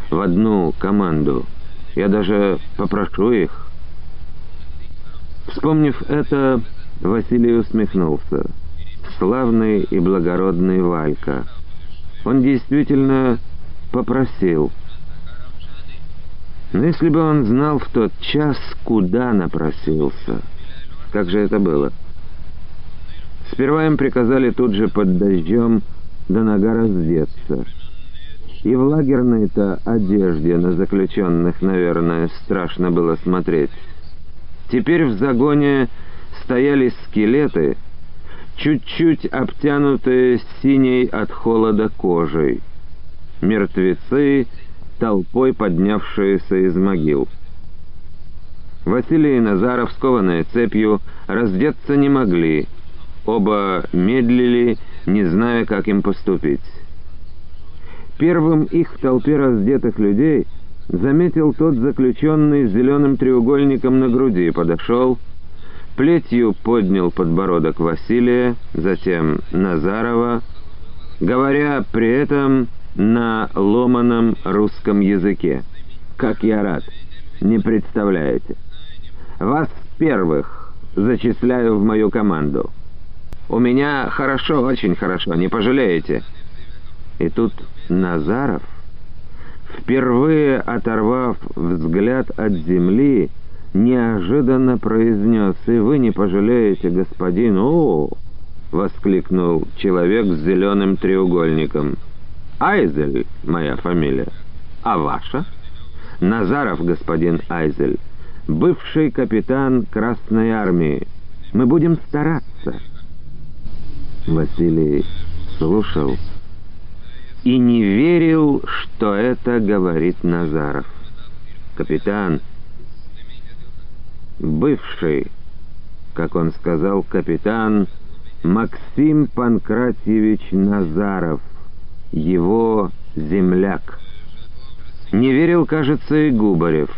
«В одну команду. Я даже попрошу их». Вспомнив это, Василий усмехнулся. Славный и благородный Валька. Он действительно попросил. Но если бы он знал в тот час, куда напросился, как же это было? Сперва им приказали тут же под дождем до нога раздеться. И в лагерной-то одежде на заключенных, наверное, страшно было смотреть. Теперь в загоне стояли скелеты, чуть-чуть обтянутые синей от холода кожей. Мертвецы, толпой поднявшиеся из могил. Василий и Назаров, скованные цепью, раздеться не могли. Оба медлили, не зная, как им поступить. Первым их в толпе раздетых людей заметил тот заключенный с зеленым треугольником на груди, подошел, плетью поднял подбородок Василия, затем Назарова, говоря при этом на ломаном русском языке. Как я рад, не представляете. Вас первых зачисляю в мою команду. У меня хорошо, очень хорошо, не пожалеете. И тут Назаров, впервые оторвав взгляд от земли, неожиданно произнес, «И вы не пожалеете, господин...» «О!» — воскликнул человек с зеленым треугольником. «Айзель моя фамилия. А ваша?» «Назаров, господин Айзель, бывший капитан Красной Армии. Мы будем стараться». Василий слушал и не верил, что это говорит Назаров. «Капитан, бывший, как он сказал, капитан Максим Панкратьевич Назаров, его земляк. Не верил, кажется, и Губарев.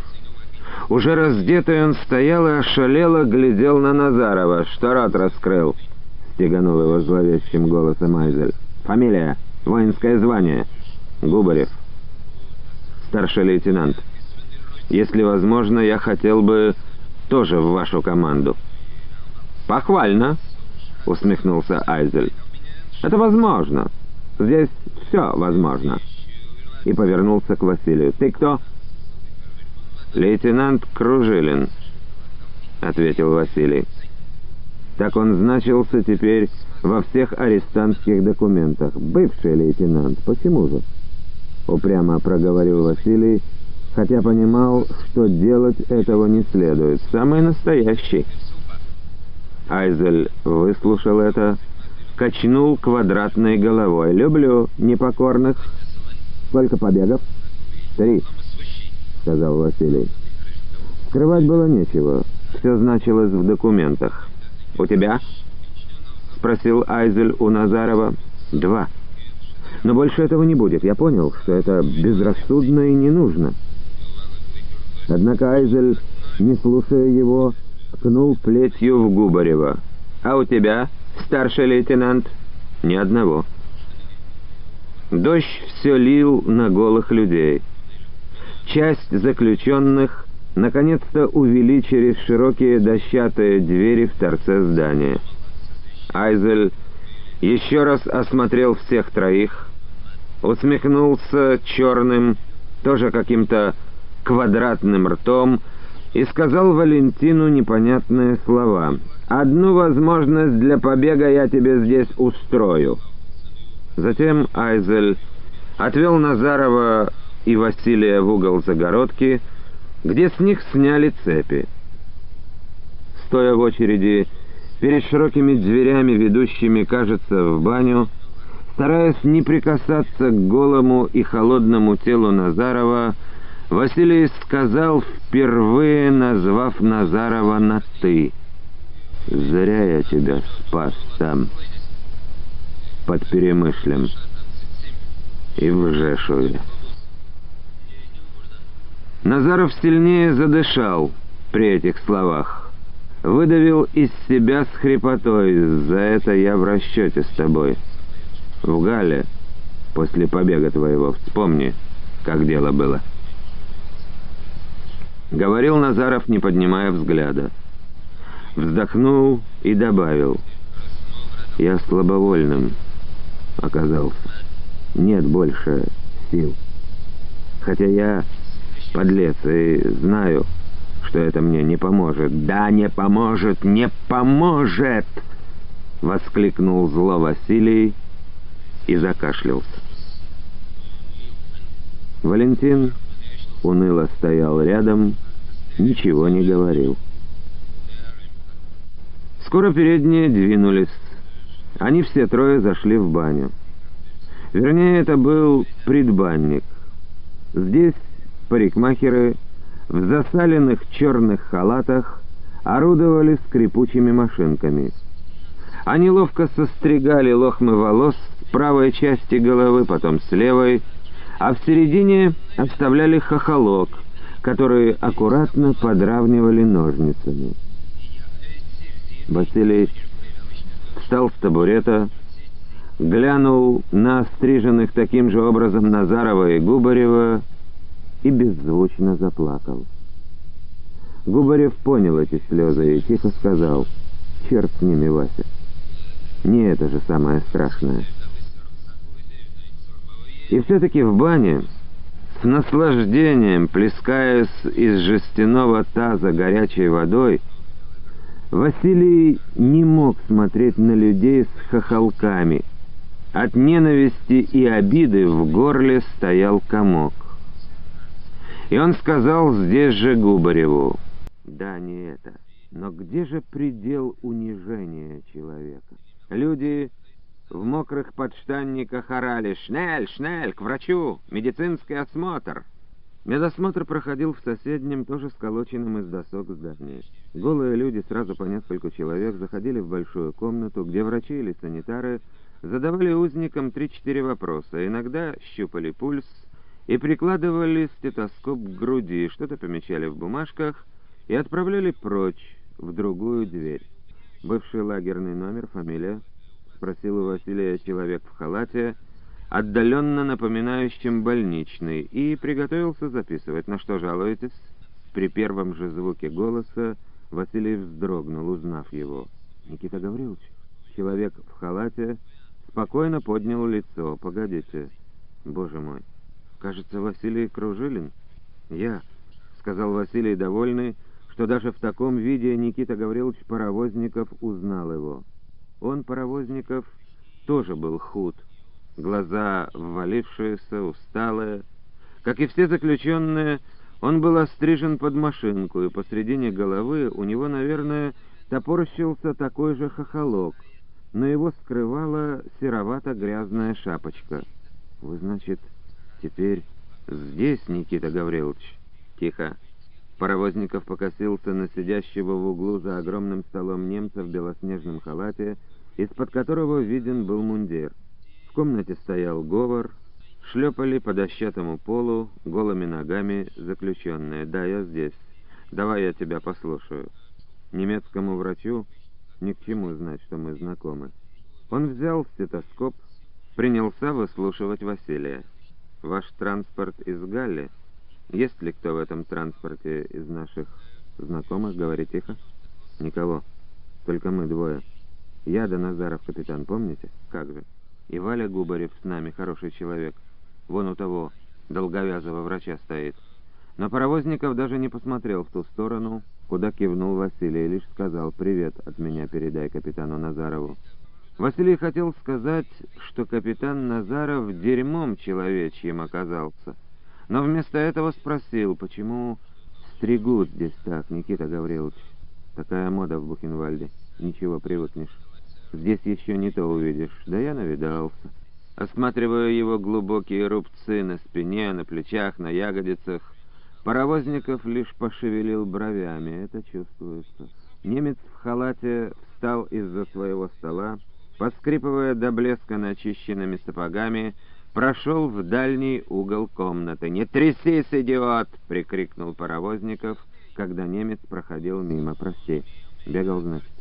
Уже раздетый он стоял и ошалело глядел на Назарова. Что рот раскрыл? Стеганул его зловещим голосом Айзель. Фамилия, воинское звание. Губарев. Старший лейтенант. Если возможно, я хотел бы тоже в вашу команду». «Похвально», — усмехнулся Айзель. «Это возможно. Здесь все возможно». И повернулся к Василию. «Ты кто?» «Лейтенант Кружилин», — ответил Василий. Так он значился теперь во всех арестантских документах. Бывший лейтенант. Почему же? Упрямо проговорил Василий, хотя понимал, что делать этого не следует. Самый настоящий. Айзель выслушал это, качнул квадратной головой. «Люблю непокорных». «Сколько побегов?» «Три», — сказал Василий. Скрывать было нечего. Все значилось в документах. «У тебя?» — спросил Айзель у Назарова. «Два». «Но больше этого не будет. Я понял, что это безрассудно и не нужно». Однако Айзель, не слушая его, ткнул плетью в Губарева. «А у тебя, старший лейтенант?» «Ни одного». Дождь все лил на голых людей. Часть заключенных наконец-то увели через широкие дощатые двери в торце здания. Айзель еще раз осмотрел всех троих, усмехнулся черным, тоже каким-то квадратным ртом и сказал Валентину непонятные слова. «Одну возможность для побега я тебе здесь устрою». Затем Айзель отвел Назарова и Василия в угол загородки, где с них сняли цепи. Стоя в очереди перед широкими дверями, ведущими, кажется, в баню, стараясь не прикасаться к голому и холодному телу Назарова, Василий сказал, впервые назвав Назарова на «ты». «Зря я тебя спас там, под Перемышлем и в Жешуве». Назаров сильнее задышал при этих словах. Выдавил из себя с хрипотой. «За это я в расчете с тобой. В Гале, после побега твоего, вспомни, как дело было». Говорил Назаров, не поднимая взгляда. Вздохнул и добавил. «Я слабовольным оказался. Нет больше сил. Хотя я подлец и знаю, что это мне не поможет. Да, не поможет, не поможет!» Воскликнул зло Василий и закашлялся. Валентин уныло стоял рядом, ничего не говорил. Скоро передние двинулись. Они все трое зашли в баню. Вернее, это был предбанник. Здесь парикмахеры в засаленных черных халатах орудовали скрипучими машинками. Они ловко состригали лохмы волос с правой части головы, потом с левой, а в середине оставляли хохолок, который аккуратно подравнивали ножницами. Василий встал с табурета, глянул на стриженных таким же образом Назарова и Губарева и беззвучно заплакал. Губарев понял эти слезы и тихо сказал, «Черт с ними, Вася, не это же самое страшное». И все-таки в бане, с наслаждением плескаясь из жестяного таза горячей водой, Василий не мог смотреть на людей с хохолками. От ненависти и обиды в горле стоял комок. И он сказал здесь же Губареву, «Да, не это. Но где же предел унижения человека? Люди в мокрых подштанниках орали «Шнель, шнель, к врачу! Медицинский осмотр!» Медосмотр проходил в соседнем, тоже сколоченном из досок здании. Голые люди, сразу по нескольку человек, заходили в большую комнату, где врачи или санитары задавали узникам три-четыре вопроса, иногда щупали пульс и прикладывали стетоскоп к груди, что-то помечали в бумажках и отправляли прочь, в другую дверь. Бывший лагерный номер, фамилия спросил у Василия человек в халате, отдаленно напоминающим больничный, и приготовился записывать. На что жалуетесь? При первом же звуке голоса Василий вздрогнул, узнав его. Никита Гаврилович, человек в халате, спокойно поднял лицо. «Погодите, боже мой, кажется, Василий Кружилин?» «Я», — сказал Василий, довольный, что даже в таком виде Никита Гаврилович Паровозников узнал его. Он, Паровозников, тоже был худ, глаза ввалившиеся, усталые. Как и все заключенные, он был острижен под машинку, и посредине головы у него, наверное, топорщился такой же хохолок, но его скрывала серовато-грязная шапочка. «Вы, значит, теперь здесь, Никита Гаврилович?» «Тихо!» Паровозников покосился на сидящего в углу за огромным столом немца в белоснежном халате, из-под которого виден был мундир. В комнате стоял говор, шлепали по дощатому полу голыми ногами заключенные. «Да, я здесь. Давай я тебя послушаю». Немецкому врачу ни к чему знать, что мы знакомы. Он взял стетоскоп, принялся выслушивать Василия. «Ваш транспорт из Галли?» Есть ли кто в этом транспорте из наших знакомых? Говори тихо. Никого. Только мы двое. Я да Назаров капитан, помните? Как же. И Валя Губарев с нами, хороший человек. Вон у того долговязого врача стоит. Но Паровозников даже не посмотрел в ту сторону, куда кивнул Василий, лишь сказал «Привет от меня передай капитану Назарову». Василий хотел сказать, что капитан Назаров дерьмом человечьим оказался — но вместо этого спросил, почему стригут здесь так, Никита Гаврилович. Такая мода в Бухенвальде. ничего, привыкнешь. Здесь еще не то увидишь. Да я навидался. Осматривая его глубокие рубцы на спине, на плечах, на ягодицах, Паровозников лишь пошевелил бровями, это чувствуется. Немец в халате встал из-за своего стола, поскрипывая до блеска начищенными сапогами, прошел в дальний угол комнаты. «Не трясись, идиот!» — прикрикнул Паровозников, когда немец проходил мимо. «Прости, бегал, значит,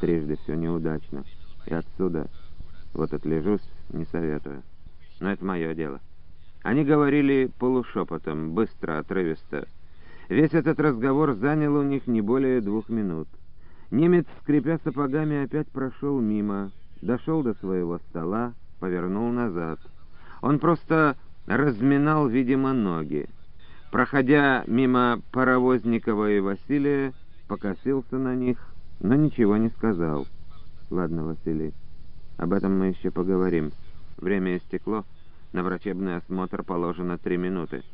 трижды все неудачно. И отсюда вот отлежусь, не советую. Но это мое дело». Они говорили полушепотом, быстро, отрывисто. Весь этот разговор занял у них не более двух минут. Немец, скрипя сапогами, опять прошел мимо, дошел до своего стола, повернул назад. Он просто разминал, видимо, ноги. Проходя мимо Паровозникова и Василия, покосился на них, но ничего не сказал. «Ладно, Василий, об этом мы еще поговорим. Время истекло». На врачебный осмотр положено три минуты.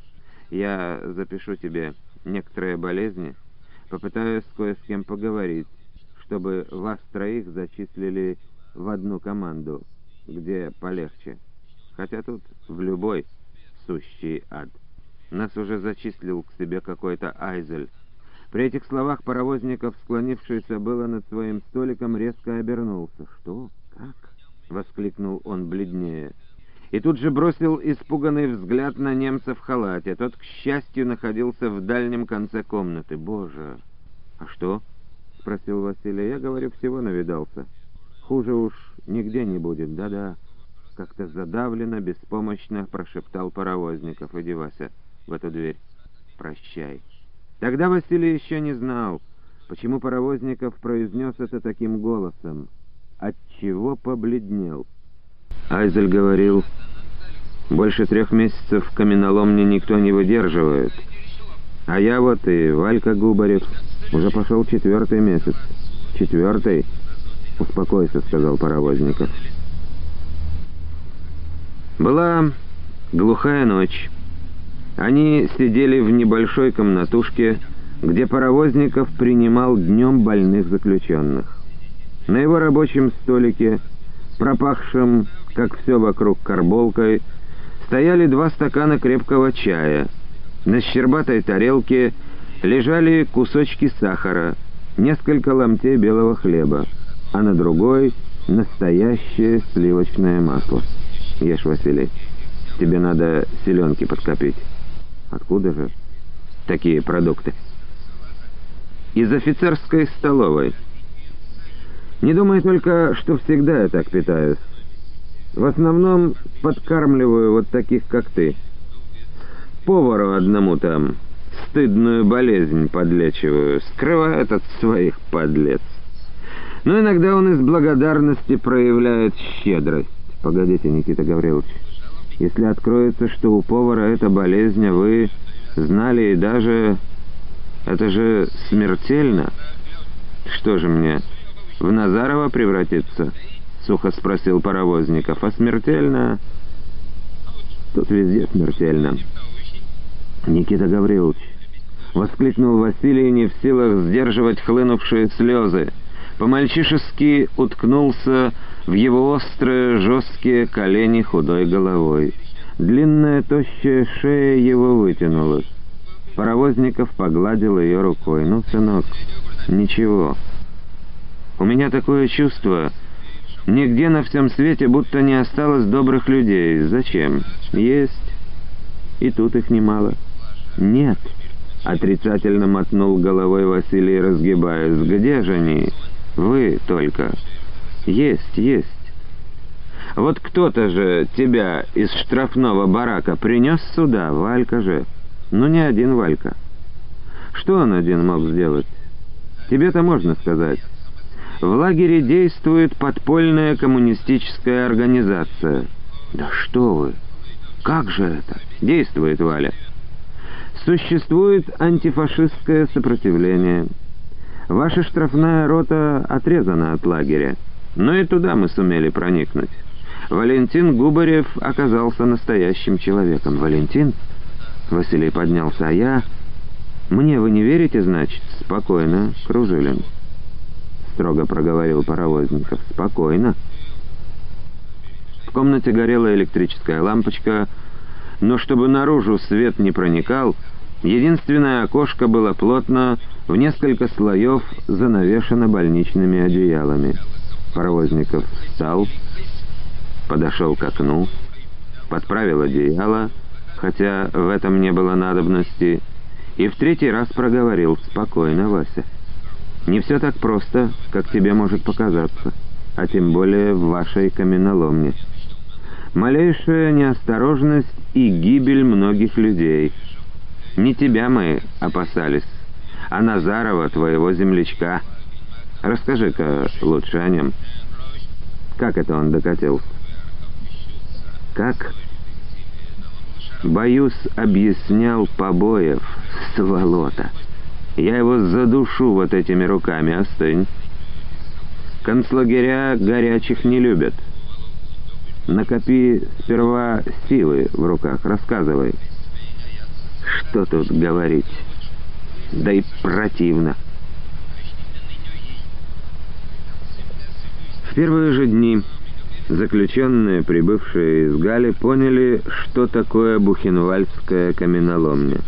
Я запишу тебе некоторые болезни, попытаюсь кое с кем поговорить, чтобы вас троих зачислили в одну команду, где полегче. Хотя тут в любой сущий ад. Нас уже зачислил к себе какой-то Айзель. При этих словах паровозников, склонившийся было над своим столиком, резко обернулся. «Что? Как?» — воскликнул он бледнее и тут же бросил испуганный взгляд на немца в халате. Тот, к счастью, находился в дальнем конце комнаты. «Боже! А что?» — спросил Василий. «Я, говорю, всего навидался. Хуже уж нигде не будет, да-да». Как-то задавленно, беспомощно прошептал Паровозников. «Иди, Вася, в эту дверь. Прощай». Тогда Василий еще не знал, почему Паровозников произнес это таким голосом. Отчего побледнел. Айзель говорил, больше трех месяцев в каменоломне никто не выдерживает. А я вот и Валька Губарев. Уже пошел четвертый месяц. Четвертый? Успокойся, сказал Паровозников. Была глухая ночь. Они сидели в небольшой комнатушке, где Паровозников принимал днем больных заключенных. На его рабочем столике, пропахшем как все вокруг карболкой, стояли два стакана крепкого чая. На щербатой тарелке лежали кусочки сахара, несколько ломтей белого хлеба, а на другой — настоящее сливочное масло. Ешь, Василий, тебе надо селенки подкопить. Откуда же такие продукты? Из офицерской столовой. Не думай только, что всегда я так питаюсь. В основном подкармливаю вот таких, как ты. Повару одному там стыдную болезнь подлечиваю, скрывает от своих подлец. Но иногда он из благодарности проявляет щедрость. Погодите, Никита Гаврилович, если откроется, что у повара эта болезнь, а вы знали и даже... Это же смертельно. Что же мне, в Назарова превратиться?» — сухо спросил Паровозников. «А смертельно?» «Тут везде смертельно». «Никита Гаврилович!» — воскликнул Василий, не в силах сдерживать хлынувшие слезы. По-мальчишески уткнулся в его острые жесткие колени худой головой. Длинная тощая шея его вытянулась. Паровозников погладил ее рукой. «Ну, сынок, ничего. У меня такое чувство, Нигде на всем свете будто не осталось добрых людей. Зачем? Есть. И тут их немало. Нет. Отрицательно мотнул головой Василий, разгибаясь. Где же они? Вы только. Есть, есть. Вот кто-то же тебя из штрафного барака принес сюда, Валька же. Ну, не один Валька. Что он один мог сделать? Тебе-то можно сказать. В лагере действует подпольная коммунистическая организация. Да что вы! Как же это? Действует, Валя. Существует антифашистское сопротивление. Ваша штрафная рота отрезана от лагеря. Но и туда мы сумели проникнуть. Валентин Губарев оказался настоящим человеком. Валентин? Василий поднялся. А я... Мне вы не верите, значит? Спокойно, Кружилин. — строго проговорил паровозников. «Спокойно». В комнате горела электрическая лампочка, но чтобы наружу свет не проникал, единственное окошко было плотно в несколько слоев занавешено больничными одеялами. Паровозников встал, подошел к окну, подправил одеяло, хотя в этом не было надобности, и в третий раз проговорил «Спокойно, Вася». Не все так просто, как тебе может показаться, а тем более в вашей каменоломне. Малейшая неосторожность и гибель многих людей. Не тебя мы опасались, а Назарова, твоего землячка. Расскажи-ка лучше о нем. Как это он докатился? Как? Боюсь, объяснял побоев, сволота. Я его задушу вот этими руками, остынь. Концлагеря горячих не любят. Накопи сперва силы в руках, рассказывай. Что тут говорить? Да и противно. В первые же дни заключенные, прибывшие из Гали, поняли, что такое бухенвальдская каменоломня.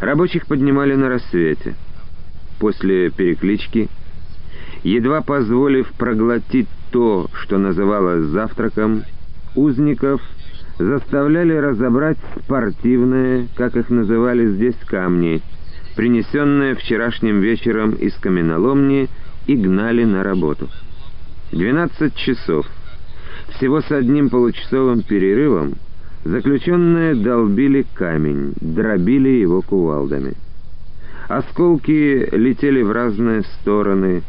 Рабочих поднимали на рассвете. После переклички, едва позволив проглотить то, что называлось завтраком, узников заставляли разобрать спортивные, как их называли здесь, камни, принесенные вчерашним вечером из каменоломни, и гнали на работу. 12 часов. Всего с одним получасовым перерывом Заключенные долбили камень, дробили его кувалдами. Осколки летели в разные стороны,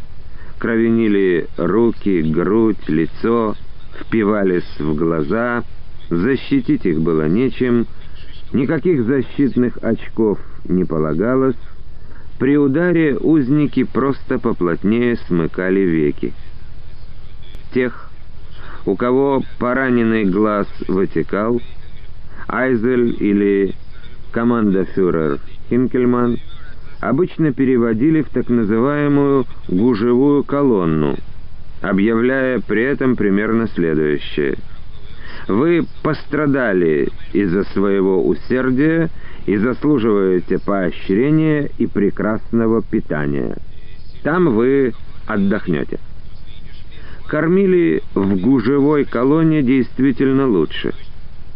кровенили руки, грудь, лицо, впивались в глаза, защитить их было нечем, никаких защитных очков не полагалось, при ударе узники просто поплотнее смыкали веки. Тех, у кого пораненный глаз вытекал, Айзель или командофюрер Хинкельман обычно переводили в так называемую «гужевую колонну», объявляя при этом примерно следующее. «Вы пострадали из-за своего усердия и заслуживаете поощрения и прекрасного питания. Там вы отдохнете». Кормили в гужевой колонне действительно лучше –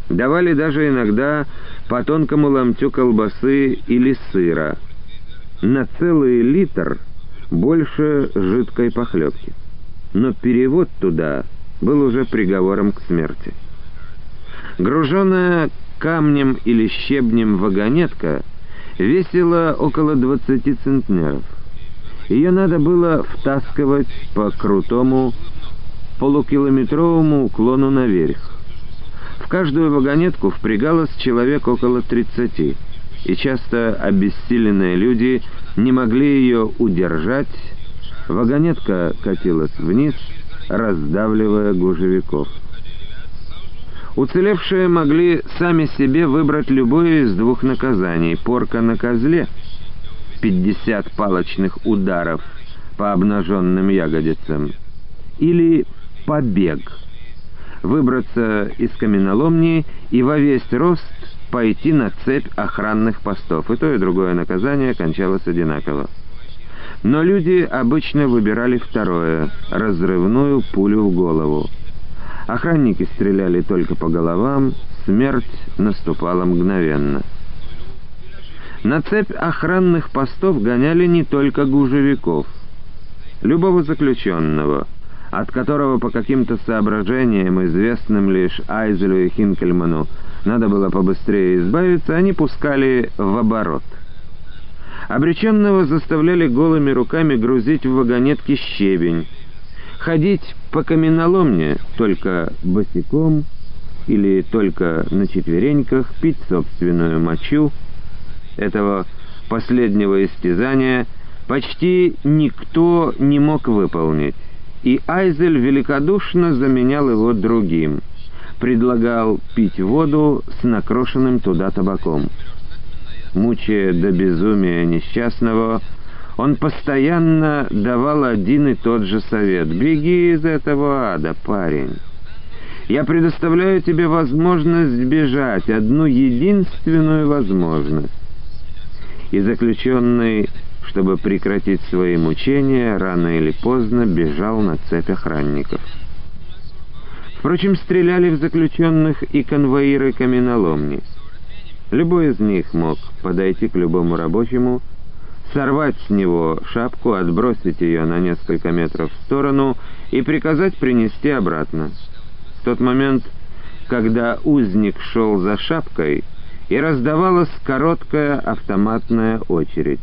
Давали даже иногда по тонкому ломтю колбасы или сыра. На целый литр больше жидкой похлебки. Но перевод туда был уже приговором к смерти. Груженная камнем или щебнем вагонетка весила около 20 центнеров. Ее надо было втаскивать по крутому полукилометровому уклону наверх каждую вагонетку впрягалось человек около 30, и часто обессиленные люди не могли ее удержать. Вагонетка катилась вниз, раздавливая гужевиков. Уцелевшие могли сами себе выбрать любое из двух наказаний. Порка на козле, 50 палочных ударов по обнаженным ягодицам, или побег — выбраться из каменоломни и во весь рост пойти на цепь охранных постов. И то, и другое наказание кончалось одинаково. Но люди обычно выбирали второе — разрывную пулю в голову. Охранники стреляли только по головам, смерть наступала мгновенно. На цепь охранных постов гоняли не только гужевиков. Любого заключенного — от которого по каким-то соображениям, известным лишь Айзелю и Хинкельману, надо было побыстрее избавиться, они пускали в оборот. Обреченного заставляли голыми руками грузить в вагонетки щебень, ходить по каменоломне только босиком или только на четвереньках, пить собственную мочу. Этого последнего истязания почти никто не мог выполнить и Айзель великодушно заменял его другим. Предлагал пить воду с накрошенным туда табаком. Мучая до безумия несчастного, Он постоянно давал один и тот же совет. «Беги из этого ада, парень. Я предоставляю тебе возможность бежать, одну единственную возможность». И заключенный, чтобы прекратить свои мучения, рано или поздно бежал на цепь охранников. Впрочем, стреляли в заключенных и конвоиры каменоломни. Любой из них мог подойти к любому рабочему, сорвать с него шапку, отбросить ее на несколько метров в сторону и приказать принести обратно. В тот момент, когда узник шел за шапкой, и раздавалась короткая автоматная очередь.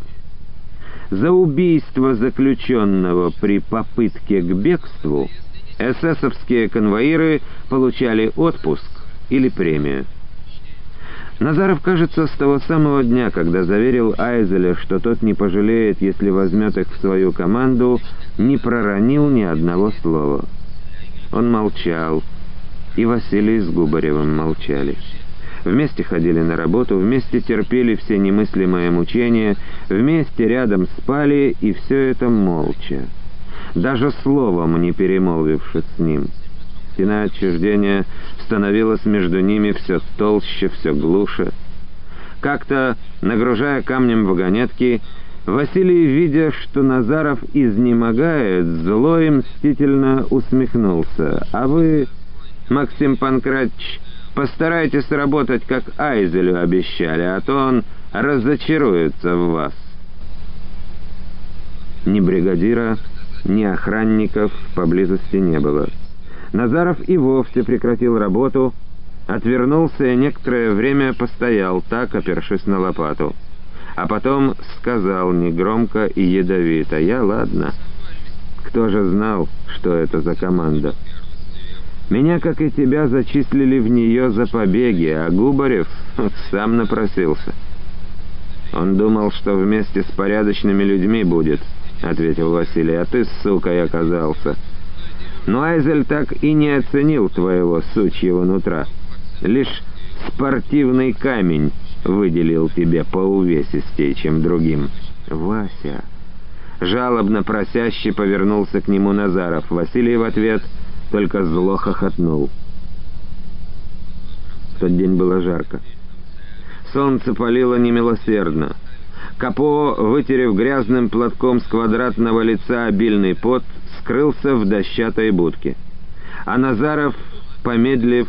За убийство заключенного при попытке к бегству эсэсовские конвоиры получали отпуск или премию. Назаров, кажется, с того самого дня, когда заверил Айзеля, что тот не пожалеет, если возьмет их в свою команду, не проронил ни одного слова. Он молчал, и Василий с Губаревым молчали. Вместе ходили на работу, вместе терпели все немыслимые мучения, вместе рядом спали, и все это молча. Даже словом не перемолвившись с ним. Стена отчуждения становилась между ними все толще, все глуше. Как-то, нагружая камнем вагонетки, Василий, видя, что Назаров изнемогает, зло и мстительно усмехнулся. «А вы, Максим Панкратч, постарайтесь работать, как Айзелю обещали, а то он разочаруется в вас». Ни бригадира, ни охранников поблизости не было. Назаров и вовсе прекратил работу, отвернулся и некоторое время постоял так, опершись на лопату. А потом сказал негромко и ядовито, «Я ладно. Кто же знал, что это за команда?» Меня, как и тебя, зачислили в нее за побеги, а Губарев (laughs) сам напросился. Он думал, что вместе с порядочными людьми будет, — ответил Василий, — а ты, сука, и оказался. Но Айзель так и не оценил твоего сучьего нутра. Лишь спортивный камень выделил тебе поувесистее, чем другим. Вася... Жалобно просяще повернулся к нему Назаров. Василий в ответ только зло хохотнул. В тот день было жарко. Солнце палило немилосердно. Капо, вытерев грязным платком с квадратного лица обильный пот, скрылся в дощатой будке. А Назаров, помедлив,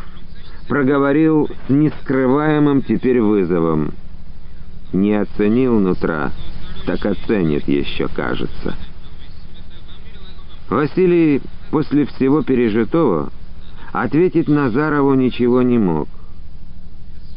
проговорил с нескрываемым теперь вызовом. «Не оценил нутра, так оценит еще, кажется». Василий после всего пережитого ответить Назарову ничего не мог.